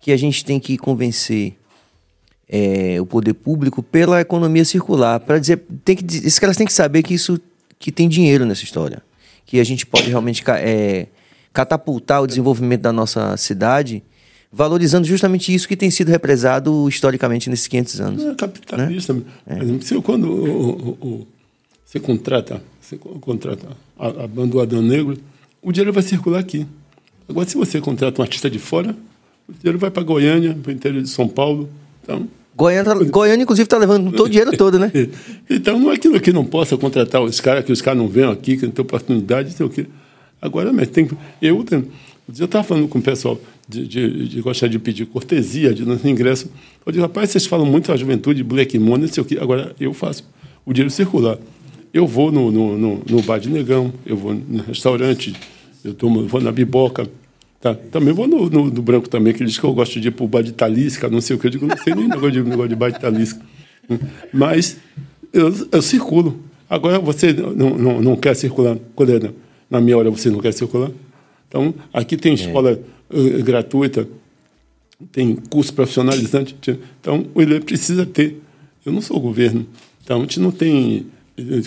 A: que a gente tem que convencer é, o poder público pela economia circular, para dizer, tem que, esses caras têm que saber que isso que tem dinheiro nessa história, que a gente pode realmente é, catapultar o desenvolvimento da nossa cidade, valorizando justamente isso que tem sido represado historicamente nesses 500 anos.
C: É capitalista. Né? É. quando o, o, o, você contrata, você contrata a, a banda do Adão Negro, o dinheiro vai circular aqui. Agora, se você contrata um artista de fora, o dinheiro vai para Goiânia, para o interior de São Paulo. Então,
A: Goiânia, Goiânia inclusive, está levando todo o [laughs] dinheiro todo, né? [laughs]
C: então, não é aquilo que não possa contratar os caras, que os caras não venham aqui, que não tem oportunidade, sei o quê. Agora, mas tem eu eu estava falando com o pessoal de, de, de, gostar de pedir cortesia de nosso ingresso. Eu digo, rapaz, vocês falam muito a juventude, black money, sei o quê. Agora, eu faço o dinheiro circular. Eu vou no, no, no, no bar de negão, eu vou no restaurante, eu tomo, vou na biboca. Tá? Também vou no, no, no, branco também, que ele diz que eu gosto de ir para o bar de talisca, não sei o que. Eu digo, não sei nem [laughs] negócio de, negócio de bar de talisca. Mas eu, eu circulo. Agora, você não, não, não quer circular, colega? na minha hora você não quer circular. Então, aqui tem é. escola é. gratuita, tem curso profissionalizante. Então, o ILE precisa ter. Eu não sou governo, então a gente não tem,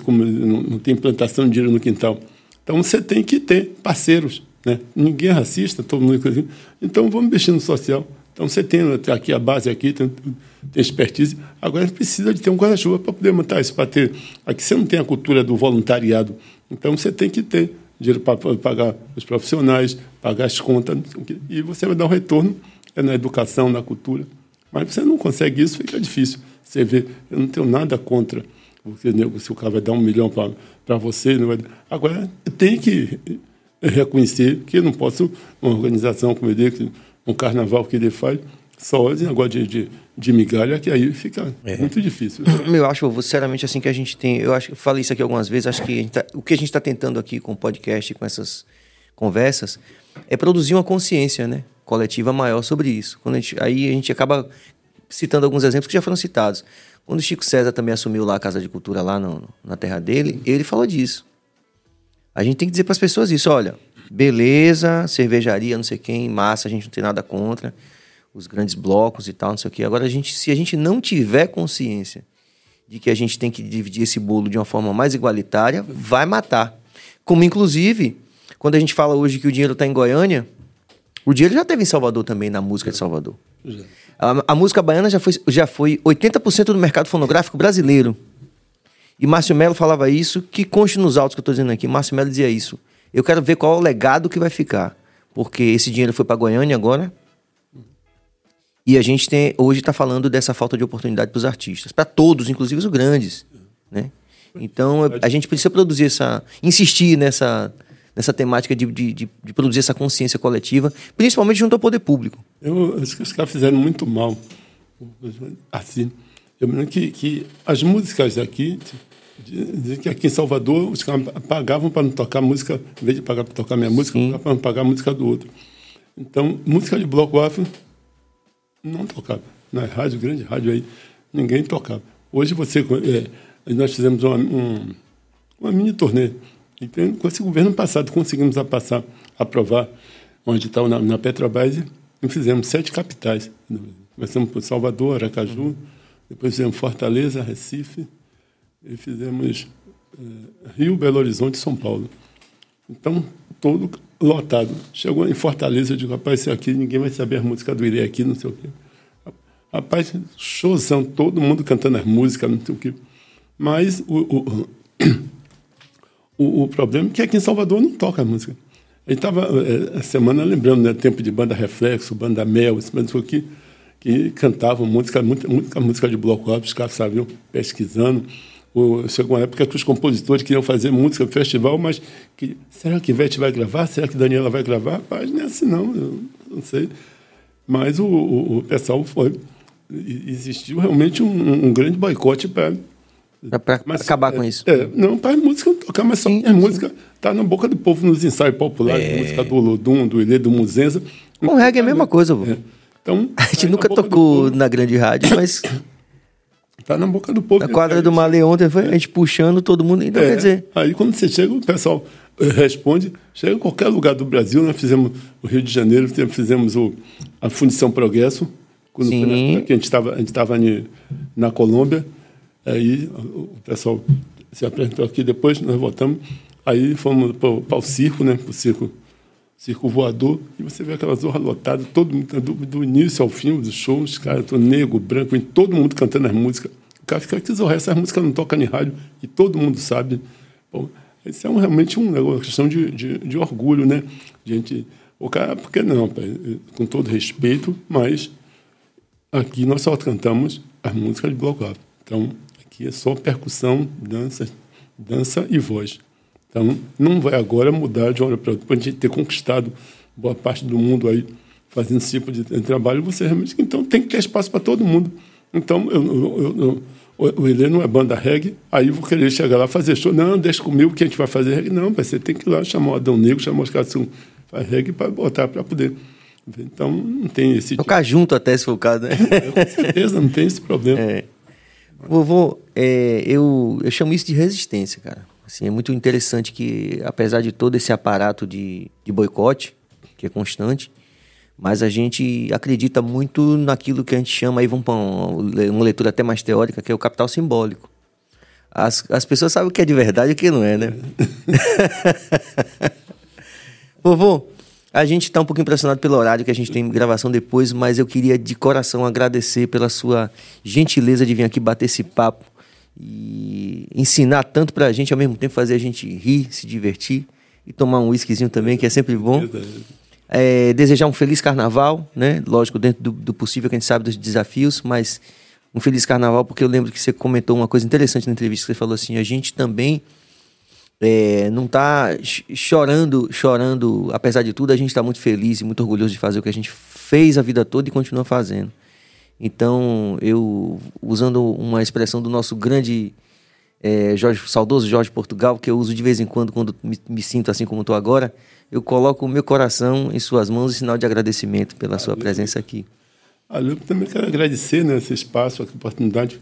C: como, não tem implantação de dinheiro no quintal. Então, você tem que ter parceiros. Né? Ninguém é racista, todo mundo. É então, vamos investir no social. Então, você tem aqui a base, aqui tem, tem expertise. Agora, precisa de ter um guarda-chuva para poder montar isso, para ter. Aqui você não tem a cultura do voluntariado. Então, você tem que ter dinheiro para pagar os profissionais, pagar as contas, e você vai dar um retorno é na educação, na cultura. Mas você não consegue isso, fica difícil. Você vê, eu não tenho nada contra porque, se o cara vai dar um milhão para você. Não vai... Agora, tem que reconhecer que eu não posso, uma organização como digo, um carnaval que ele faz, só esse negócio de, de, de migalha, que aí fica é. muito difícil.
A: Eu acho, sinceramente, assim que a gente tem. Eu acho eu falei isso aqui algumas vezes, acho que tá, o que a gente está tentando aqui com o podcast, com essas conversas, é produzir uma consciência né, coletiva maior sobre isso. Quando a gente, aí a gente acaba citando alguns exemplos que já foram citados. Quando o Chico César também assumiu lá a Casa de Cultura, lá no, na terra dele, ele falou disso. A gente tem que dizer para as pessoas isso: olha, beleza, cervejaria, não sei quem, massa, a gente não tem nada contra os grandes blocos e tal, não sei o quê. Agora, a gente, se a gente não tiver consciência de que a gente tem que dividir esse bolo de uma forma mais igualitária, vai matar. Como, inclusive, quando a gente fala hoje que o dinheiro está em Goiânia, o dinheiro já teve em Salvador também, na música de Salvador. A, a, música baiana já foi, já foi 80% do mercado fonográfico brasileiro. E Márcio Melo falava isso, que conste nos autos que eu estou dizendo aqui. Márcio Melo dizia isso. Eu quero ver qual é o legado que vai ficar. Porque esse dinheiro foi para Goiânia agora, e a gente tem, hoje está falando dessa falta de oportunidade para os artistas, para todos, inclusive os grandes. Né? Então a gente precisa produzir essa. insistir nessa, nessa temática de, de, de, produzir essa consciência coletiva, principalmente junto ao poder público.
C: Eu acho que os caras fizeram muito mal. Assim. Eu me lembro que, que as músicas aqui, dizem que aqui em Salvador os caras pagavam para não tocar música, em vez de pagar para tocar minha música, para não pagar a música do outro. Então, música de bloco afro não tocava. Na rádio, grande rádio aí, ninguém tocava. Hoje você. É, nós fizemos uma, um, uma mini turnê. Então, com esse governo passado, conseguimos a passar, aprovar um edital na, na Petrobras e fizemos sete capitais. Começamos por Salvador, Aracaju, depois fizemos Fortaleza, Recife, e fizemos é, Rio, Belo Horizonte e São Paulo. Então, todo lotado. Chegou em Fortaleza, eu digo, rapaz, isso aqui ninguém vai saber a música do Irei aqui, não sei o quê. Rapaz, showzão, todo mundo cantando as músicas, não sei o quê. Mas o, o, [clears throat] o, o problema é que aqui em Salvador não toca música. Gente estava, é, a semana, lembrando, né, tempo de banda Reflexo, banda Mel, esse mesmo aqui, que cantavam música, muita, muita música de bloco alto, os caras sabiam, pesquisando. O, chegou uma época que os compositores queriam fazer música festival, mas que, será que Ivete vai gravar? Será que Daniela vai gravar? Rapaz, não é assim não, eu não sei. Mas o, o, o pessoal foi. Existiu realmente um, um grande boicote para
A: para acabar
C: é,
A: com isso.
C: É, não, para música não tocar, mas só sim, a música está na boca do povo nos ensaios populares, é. música do Olodum, do Ilê, do Muzenza.
A: O reggae é a mesma coisa, é. Então, [laughs] a gente nunca tocou na grande rádio, mas [coughs]
C: Tá na boca do povo.
A: A quadra do Malê ontem foi a gente puxando todo mundo. Então, é, quer dizer.
C: Aí quando você chega, o pessoal eh, responde. Chega em qualquer lugar do Brasil, nós fizemos o Rio de Janeiro, fizemos o, a Fundição Progresso. Quando Sim. Aqui a gente estava a gente estava na Colômbia. Aí o pessoal se apresentou aqui. Depois nós voltamos. Aí fomos para o circo, né? Para o circo, circo voador. E você vê aquela zorra lotada, todo mundo, do, do início ao fim dos shows, cara, todo negro, branco, todo mundo cantando as músicas. O cara fica, que zorra, essas músicas não tocam em rádio e todo mundo sabe. Bom, isso é um, realmente um, uma questão de, de, de, orgulho, né? Gente, o cara, por que não? Com todo respeito, mas aqui nós só cantamos as músicas de bloco Então, aqui é só percussão, dança, dança e voz. Então, não vai agora mudar de uma hora para outra. Para a gente ter conquistado boa parte do mundo aí fazendo esse tipo de trabalho, você realmente. Então, tem que ter espaço para todo mundo. Então, eu, eu, eu, o Helê não é banda reggae, aí vou querer chegar lá fazer show. Não, deixa comigo que a gente vai fazer reggae. Não, você tem que ir lá chamar o Adão Negro, chamar os caras que faz reggae para botar para poder. Então, não tem esse.
A: Tocar tipo... junto até se for o caso, né?
C: É, com certeza, não tem esse problema.
A: É. Vovô, é, eu, eu chamo isso de resistência, cara. Assim, é muito interessante que, apesar de todo esse aparato de, de boicote, que é constante, mas a gente acredita muito naquilo que a gente chama, aí vamos para uma leitura até mais teórica, que é o capital simbólico. As, as pessoas sabem o que é de verdade e o que não é, né? [laughs] [laughs] Vovô, a gente está um pouco impressionado pelo horário que a gente tem gravação depois, mas eu queria de coração agradecer pela sua gentileza de vir aqui bater esse papo e ensinar tanto para a gente, ao mesmo tempo fazer a gente rir, se divertir e tomar um whiskyzinho também, que é sempre bom. É, desejar um feliz carnaval, né? Lógico, dentro do, do, possível, que a gente sabe dos desafios, mas um feliz carnaval, porque eu lembro que você comentou uma coisa interessante na entrevista, que você falou assim, a gente também é, não está chorando, chorando, apesar de tudo, a gente está muito feliz e muito orgulhoso de fazer o que a gente fez a vida toda e continua fazendo. Então, eu, usando uma expressão do nosso grande é, Jorge, saudoso Jorge Portugal, que eu uso de vez em quando, quando me, me sinto assim como estou agora, eu coloco o meu coração em suas mãos em sinal de agradecimento pela sua presença aqui.
C: Olha, eu também quero agradecer né, esse espaço, a oportunidade de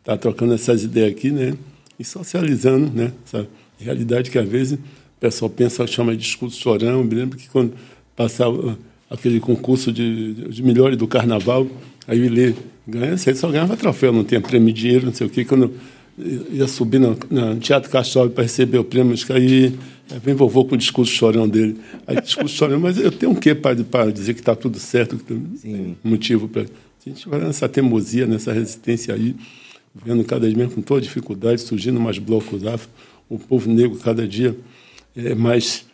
C: estar trocando essas ideias aqui, né? E socializando, né? Essa realidade que às vezes o pessoal pensa, chama de discurso chorão. Eu me lembro que quando passava aquele concurso de, de melhores do carnaval, aí o Ilê ganha, você só ganhava troféu, não tinha prêmio de dinheiro, não sei o quê. Quando ia subir no, no Teatro Castro para receber o prêmio, aí vem vovô com o discurso chorão dele. Aí, discurso chorão, mas eu tenho um quê para dizer que está tudo certo, que tem motivo para. A gente vai nessa teimosia, nessa resistência aí, vendo cada dia com toda dificuldade, surgindo mais blocos afro, o povo negro cada dia é mais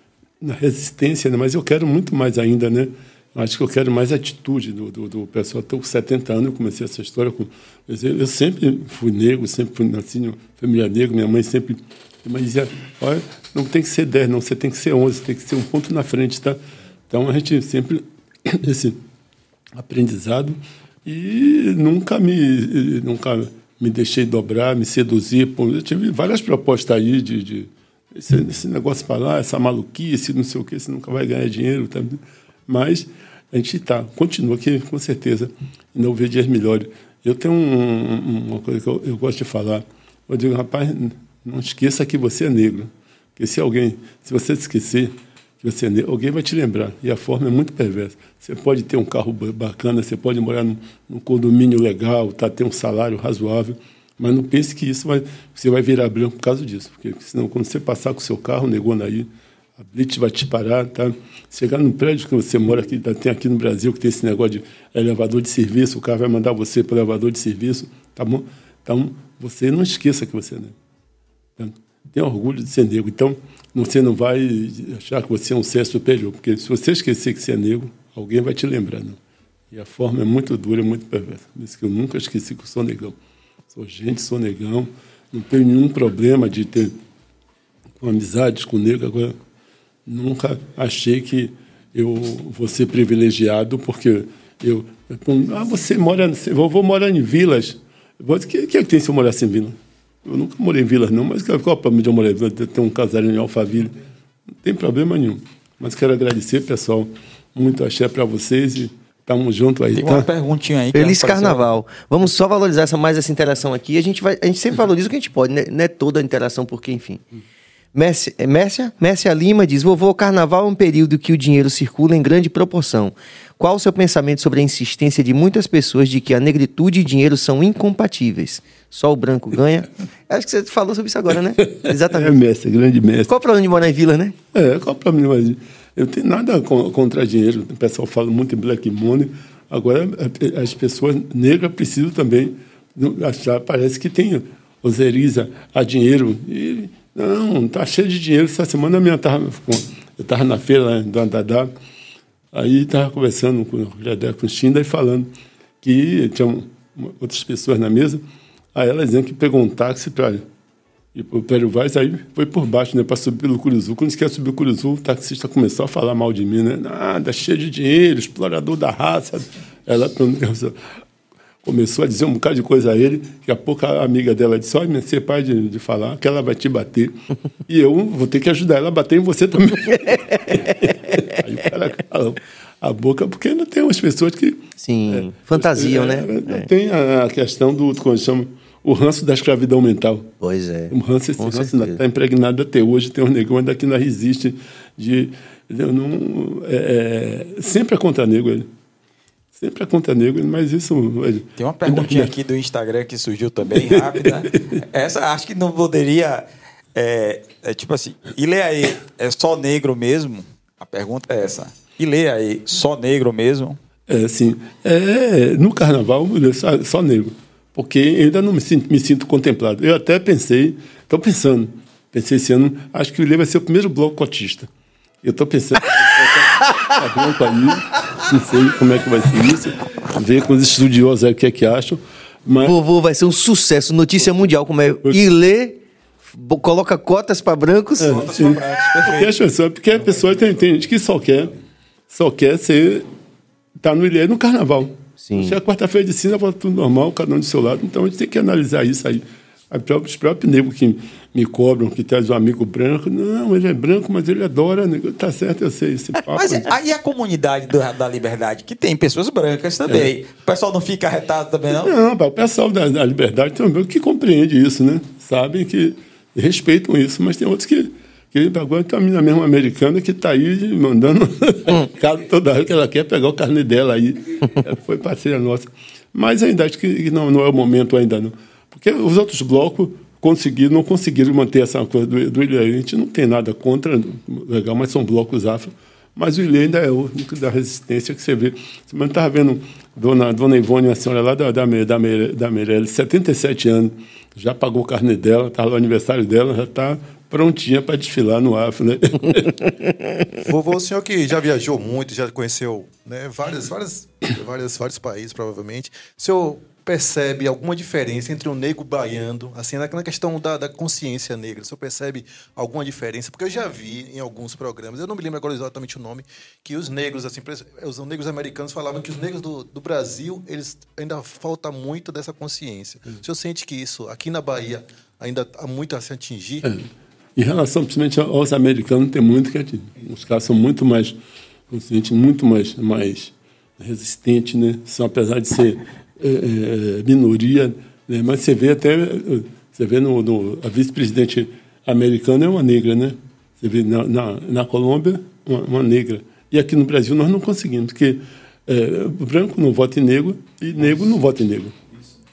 C: na resistência, né? mas eu quero muito mais ainda, né? Acho que eu quero mais atitude do, do, do pessoal. Estou com 70 anos, eu comecei essa história com. Eu sempre fui negro, sempre fui nasci em família negra, minha mãe sempre. Mas dizia: olha, não tem que ser 10, não, você tem que ser 11, tem que ser um ponto na frente, tá? Então a gente sempre. Esse aprendizado e nunca me, nunca me deixei dobrar, me seduzir. Eu tive várias propostas aí de. de esse, esse negócio para lá, essa maluquice, não sei o que, você nunca vai ganhar dinheiro. Tá? Mas a gente está, continua aqui, com certeza, não vê dias melhores. Eu tenho um, uma coisa que eu, eu, gosto de falar. Eu digo, rapaz, não esqueça que você é negro. Porque se alguém, se você esquecer que você é alguém vai te lembrar. E a forma é muito perversa. Você pode ter um carro bacana, você pode morar num, num condomínio legal, tá, ter um salário razoável, Mas não pense que isso vai, você vai virar branco por causa disso. Porque senão, quando você passar com o seu carro, negando aí, a blitz vai te parar, tá? Chegar no prédio que você mora aqui, tem aqui no Brasil, que tem esse negócio de elevador de serviço, o carro vai mandar você para o elevador de serviço, tá bom? Então, você não esqueça que você é negro. Tá? Tenha orgulho de ser negro. Então, você não vai achar que você é um ser superior, porque se você esquecer que você é negro, alguém vai te lembrar, não? E a forma é muito dura, muito perversa. Por isso que eu nunca esqueci que eu sou negão. Sou gente, sou negão, não tenho nenhum problema de ter amizades com negro. Agora, nunca achei que eu vou ser privilegiado porque eu. Ah, você mora. Eu vou morar em vilas. O que, que, é que tem se eu morasse em vila? Eu nunca morei em vilas, não, mas qual é o problema de eu morar em Ter um casarinho em Alphaville? Não tem problema nenhum. Mas quero agradecer, pessoal. Muito axé para vocês e Tamo junto aí.
D: Tem
C: tá?
D: uma perguntinha aí.
A: Feliz Carnaval. Vamos só valorizar essa, mais essa interação aqui. A gente, vai, a gente sempre [laughs] valoriza o que a gente pode, né? não é toda a interação, porque, enfim. Mércia, é Mércia, Mércia Lima diz: Vovô, carnaval é um período que o dinheiro circula em grande proporção. Qual o seu pensamento sobre a insistência de muitas pessoas de que a negritude e dinheiro são incompatíveis? Só o branco ganha? [laughs] Acho que você falou sobre isso agora, né? [laughs]
C: Exatamente. É mestre, grande mestre.
A: Qual o problema de morar em vila, né?
C: É, qual o problema de eu tenho nada contra dinheiro. O pessoal fala muito em black money. Agora, as pessoas negras precisam também achar. Parece que tem oseriza a dinheiro. E, não, está cheio de dinheiro. Essa semana minha tava, eu estava na feira lá em Dandadá. Aí estava conversando com, com o e falando que tinham outras pessoas na mesa. Aí ela dizendo que pegou um táxi para o Pério Vaz aí foi por baixo, né? Para subir pelo Curuzu. Quando quer subir o Curuzu, o taxista começou a falar mal de mim, né? Nada, cheio de dinheiro, explorador da raça. Ela começou a dizer um bocado de coisa a ele. Daqui a pouco a amiga dela disse: Olha, você pai de, de falar que ela vai te bater. e eu vou ter que ajudar ela a bater em você também. [laughs] aí o cara calou a boca, porque ainda tem umas pessoas que.
A: Sim, é, fantasiam,
C: é,
A: né?
C: É. Tem a, a questão do, como chama, o ranço da escravidão mental.
A: Pois é.
C: O ranço, esse ranço está impregnado até hoje. Tem um negão ainda que não resiste. De, não, é, é, sempre é contra negro ele. Sempre é contra negro, mas isso. Ele,
D: Tem uma perguntinha aqui do Instagram que surgiu também, [laughs] rápida. Essa acho que não poderia. É, é tipo assim, e lê aí, é só negro mesmo? A pergunta é essa. E lê aí, só negro mesmo?
C: É, sim. É, no carnaval, é só, só negro porque eu ainda não me sinto, me sinto contemplado. Eu até pensei, estou pensando, pensei esse ano, acho que o Ilê vai ser o primeiro bloco cotista. Eu estou pensando, tá branco aí, não sei como é que vai ser isso, ver com os estudiosos aí o que é que acham.
A: Mas... Vovô, vai ser um sucesso, notícia mundial, como é Ilê coloca cotas para brancos. É, cotas
C: brancos, porque as pessoas, porque a pessoa tem, tem gente que só quer, só quer ser, tá no Ilê no carnaval. Sim. Chega quarta-feira de cinza, volta tudo normal, cada um do seu lado. Então a gente tem que analisar isso aí. Os próprios negros que me cobram, que traz um amigo branco, não, ele é branco, mas ele adora, nego. tá certo, eu sei esse papo.
D: Mas aí a comunidade do, da liberdade, que tem pessoas brancas também. É. O pessoal não fica arretado também, não?
C: Não, o pessoal da, da liberdade também que compreende isso, né? Sabem que respeitam isso, mas tem outros que que agora tem uma menina mesmo americana que está aí mandando hum. [laughs] casa toda hora que ela quer pegar o carne dela aí. foi parceira nossa. Mas ainda acho que não, não é o momento ainda não. Porque os outros blocos conseguiram, não conseguiram manter essa coisa do, do Ilê. A gente não tem nada contra, legal, mas são blocos afro. Mas o Ilê ainda é o único da resistência que você vê. Você estava vendo Dona, Dona Ivone, a senhora lá da, da, da, da Meirelles, 77 anos, já pagou o carne dela, estava no aniversário dela, já está prontinha para desfilar no Afro, né? [laughs]
B: Vovô, o senhor que já viajou muito, já conheceu né, várias, várias, várias, vários países, provavelmente. O senhor percebe alguma diferença entre um negro baiano, assim, na, questão da, da, consciência negra? O senhor percebe alguma diferença? Porque eu já vi em alguns programas, eu não me lembro agora exatamente o nome, que os negros, assim, os negros americanos falavam que os negros do, do Brasil, eles ainda falta muito dessa consciência. Hum. O senhor sente que isso, aqui na Bahia, ainda há muito a se atingir?
C: É. Em relação, principalmente aos americanos, tem muito que atingir. Os caras são muito mais conscientes, muito mais, mais resistentes, né? São, apesar de ser é, é, minoria, né? mas você vê até, você vê no, no a vice-presidente americana é uma negra, né? Você vê na, na, na Colômbia, uma, uma, negra. E aqui no Brasil nós não conseguimos, porque é, branco não vota em negro e negro não vota em negro.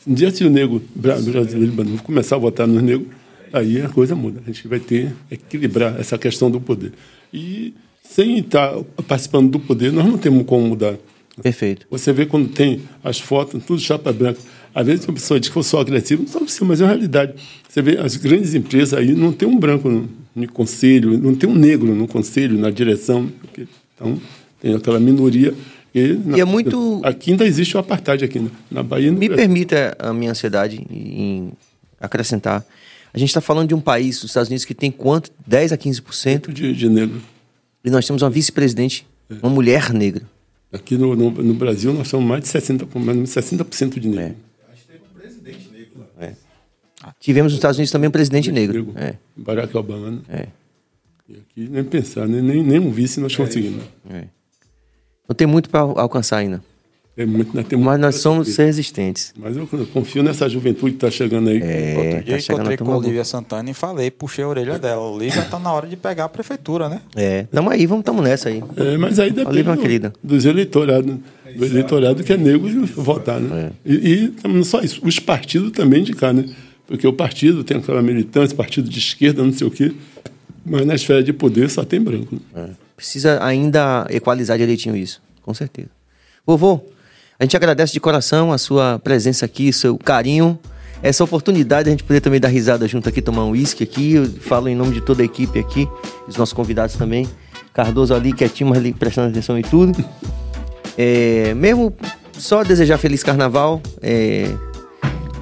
C: Um dia, se o negro brasileiro começar a votar nos negros, aí a coisa muda. A gente vai ter que equilibrar essa questão do poder. E sem estar participando do poder, nós não temos como mudar.
A: Perfeito.
C: Você vê quando tem as fotos, tudo chapa branca. Às vezes uma pessoa diz que eu sou agressivo, não sou agressivo, mas é uma realidade. Você vê as grandes empresas aí, não tem um branco no, no conselho, não tem um negro no conselho, na direção. Então, tem aquela minoria.
A: E, na, e é muito.
C: Aqui ainda existe o apartheid aqui na, na Bahia.
A: Me permita a minha ansiedade em acrescentar. A gente está falando de um país, os Estados Unidos, que tem quanto? 10 a 15%
C: de, de negro.
A: E nós temos uma vice-presidente, é. uma mulher negra.
C: Aqui no, no, no, Brasil nós somos mais de 60%, mais de 60 de negro. É. Acho que teve um
A: presidente negro lá. É. Tivemos nos Estados Unidos também um presidente negro. negro. É.
C: Barack Obama. Né? É. E aqui nem pensar, nem, nem, nem um vice nós é conseguimos. É.
A: Não tem muito para alcançar ainda.
C: É muito,
A: né? Mas nós somos resistentes.
C: Mas eu, eu, confio nessa juventude que está chegando aí.
D: É, Outro dia tá encontrei com a Olivia Santana e falei, puxei a orelha dela. Olivia está na hora de pegar a prefeitura, né?
A: É, tamo aí, vamos tamo nessa aí.
C: É, mas aí depende Olivia, é do, querida. dos eleitorados, do eleitorado que é negro votar, né? É. E, e não só isso, os partidos também indicar, né? Porque o partido tem aquela militância, partido de esquerda, não sei o quê, mas na esfera de poder só tem branco. Né?
A: É. Precisa ainda equalizar direitinho isso, com certeza. Vovô, a gente agradece de coração a sua presença aqui, seu carinho, essa oportunidade de a gente poder também dar risada junto aqui, tomar um uísque aqui. Eu falo em nome de toda a equipe aqui, os nossos convidados também. Cardoso ali, quietinho, mas ali prestando atenção em tudo. [laughs] É, mesmo só desejar feliz carnaval. É,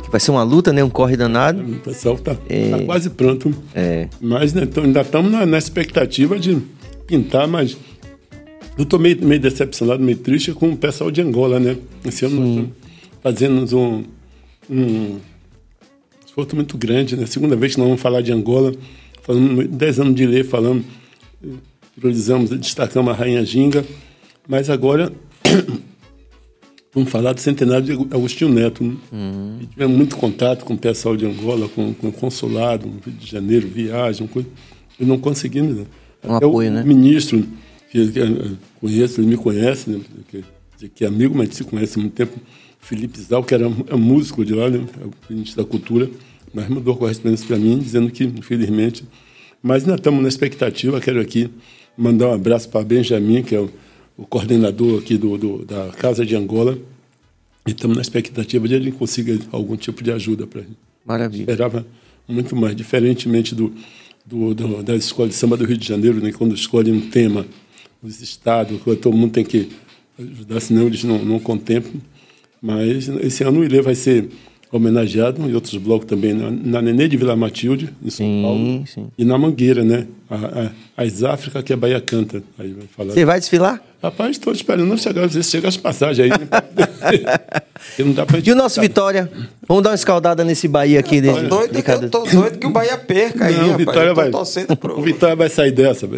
A: que vai ser uma luta, né? Um corre danado.
C: O pessoal tá, é, tá quase pronto. É. Mas né, ainda estamos na, na expectativa de pintar, mas eu estou meio, meio decepcionado, meio triste com o pessoal de Angola, né? Esse ano Sim. nós fazendo um, um esforço muito grande, né? Segunda vez que nós vamos falar de Angola, falando dez anos de lei, falamos, priorizamos, destacamos a Rainha Ginga, mas agora [coughs] vamos falar do centenário de Agostinho Neto. Né? Uhum. tivemos muito contato com o pessoal de Angola, com, com o consulado, no Rio de Janeiro, viagem, coisa, e não conseguimos. Né?
A: Um Até apoio,
C: o
A: né?
C: ministro que, que conheço, ele me conhece, né? que, que é amigo, mas se conhece há muito tempo, Felipe Zal, que era é músico de lá, né? é o ministro da Cultura, mas mandou correspondência para mim, dizendo que, infelizmente, mas ainda estamos na expectativa, quero aqui mandar um abraço para Benjamin, que é o, o coordenador aqui do, do, da Casa de Angola, e estamos na expectativa de ele consiga algum tipo de ajuda para gente.
A: Maravilha.
C: Esperava muito mais, diferentemente do, do, do, da escola de samba do Rio de Janeiro, né, quando escolhe um tema os estados, todo mundo tem que ajudar, senão eles não, não contemplam. Mas esse ano o Ilê vai ser homenageado e outros blocos também, na, na Nenê de Vila Matilde, em São sim, Paulo, sim. e na Mangueira, né? A, a, as África que a Bahia canta. Aí vai falar.
A: Você vai desfilar?
C: Rapaz, estou esperando não chegar, às vezes chega as passagens aí. Né? [laughs]
A: não dá pra e o nosso Vitória? Vamos dar uma escaldada nesse Bahia aqui.
D: Eu tô, de, doido, de eu tô doido que o Bahia perca aí, não,
C: Vitória vai, pro... O Vitória vai sair dessa. [laughs]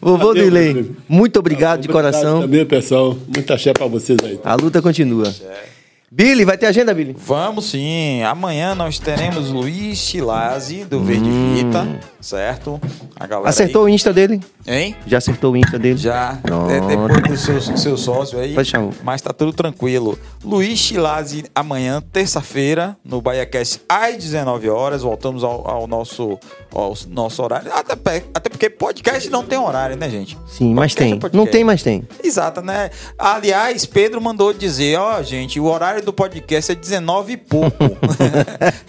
A: Vovô Dilei, muito obrigado, de coração.
C: Também, pessoal. Muita axé para vocês aí.
A: A luta continua. Axé. Billy, vai ter agenda, Billy?
D: Vamos sim. Amanhã nós teremos Luiz Chilazzi, do Verde hum. Vita, certo?
A: A galera Acertou aí... o Insta dele?
D: Hein?
A: Já acertou o Insta dele?
D: Já. É, depois do seu, seu sócio aí. Pode chamar. Mas tá tudo tranquilo. Luiz Chilazzi, amanhã, terça-feira, no BaiaCast, às 19 horas. Voltamos ao, ao nosso, ao nosso horário. Até, até porque podcast não tem horário, né, gente?
A: Sim, podcast mas tem. É não tem, mas tem.
D: Exato, né? Aliás, Pedro mandou dizer, ó, oh, gente, o horário do podcast é 19 e pouco. [laughs]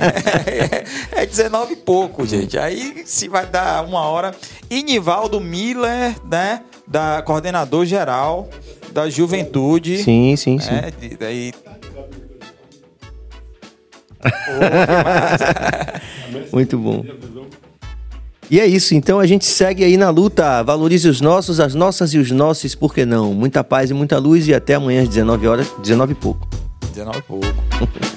D: é, é 19 e pouco, gente. Aí se vai dar uma hora. E Nivaldo Miller, né? Da coordenador geral da juventude.
A: Sim, sim, sim.
D: É, daí.
A: Muito bom. E é isso, então a gente segue aí na luta. Valorize os nossos, as nossas e os nossos, por que não? Muita paz e muita luz e até amanhã às 19 horas, 19 e pouco.
D: 19 e pouco.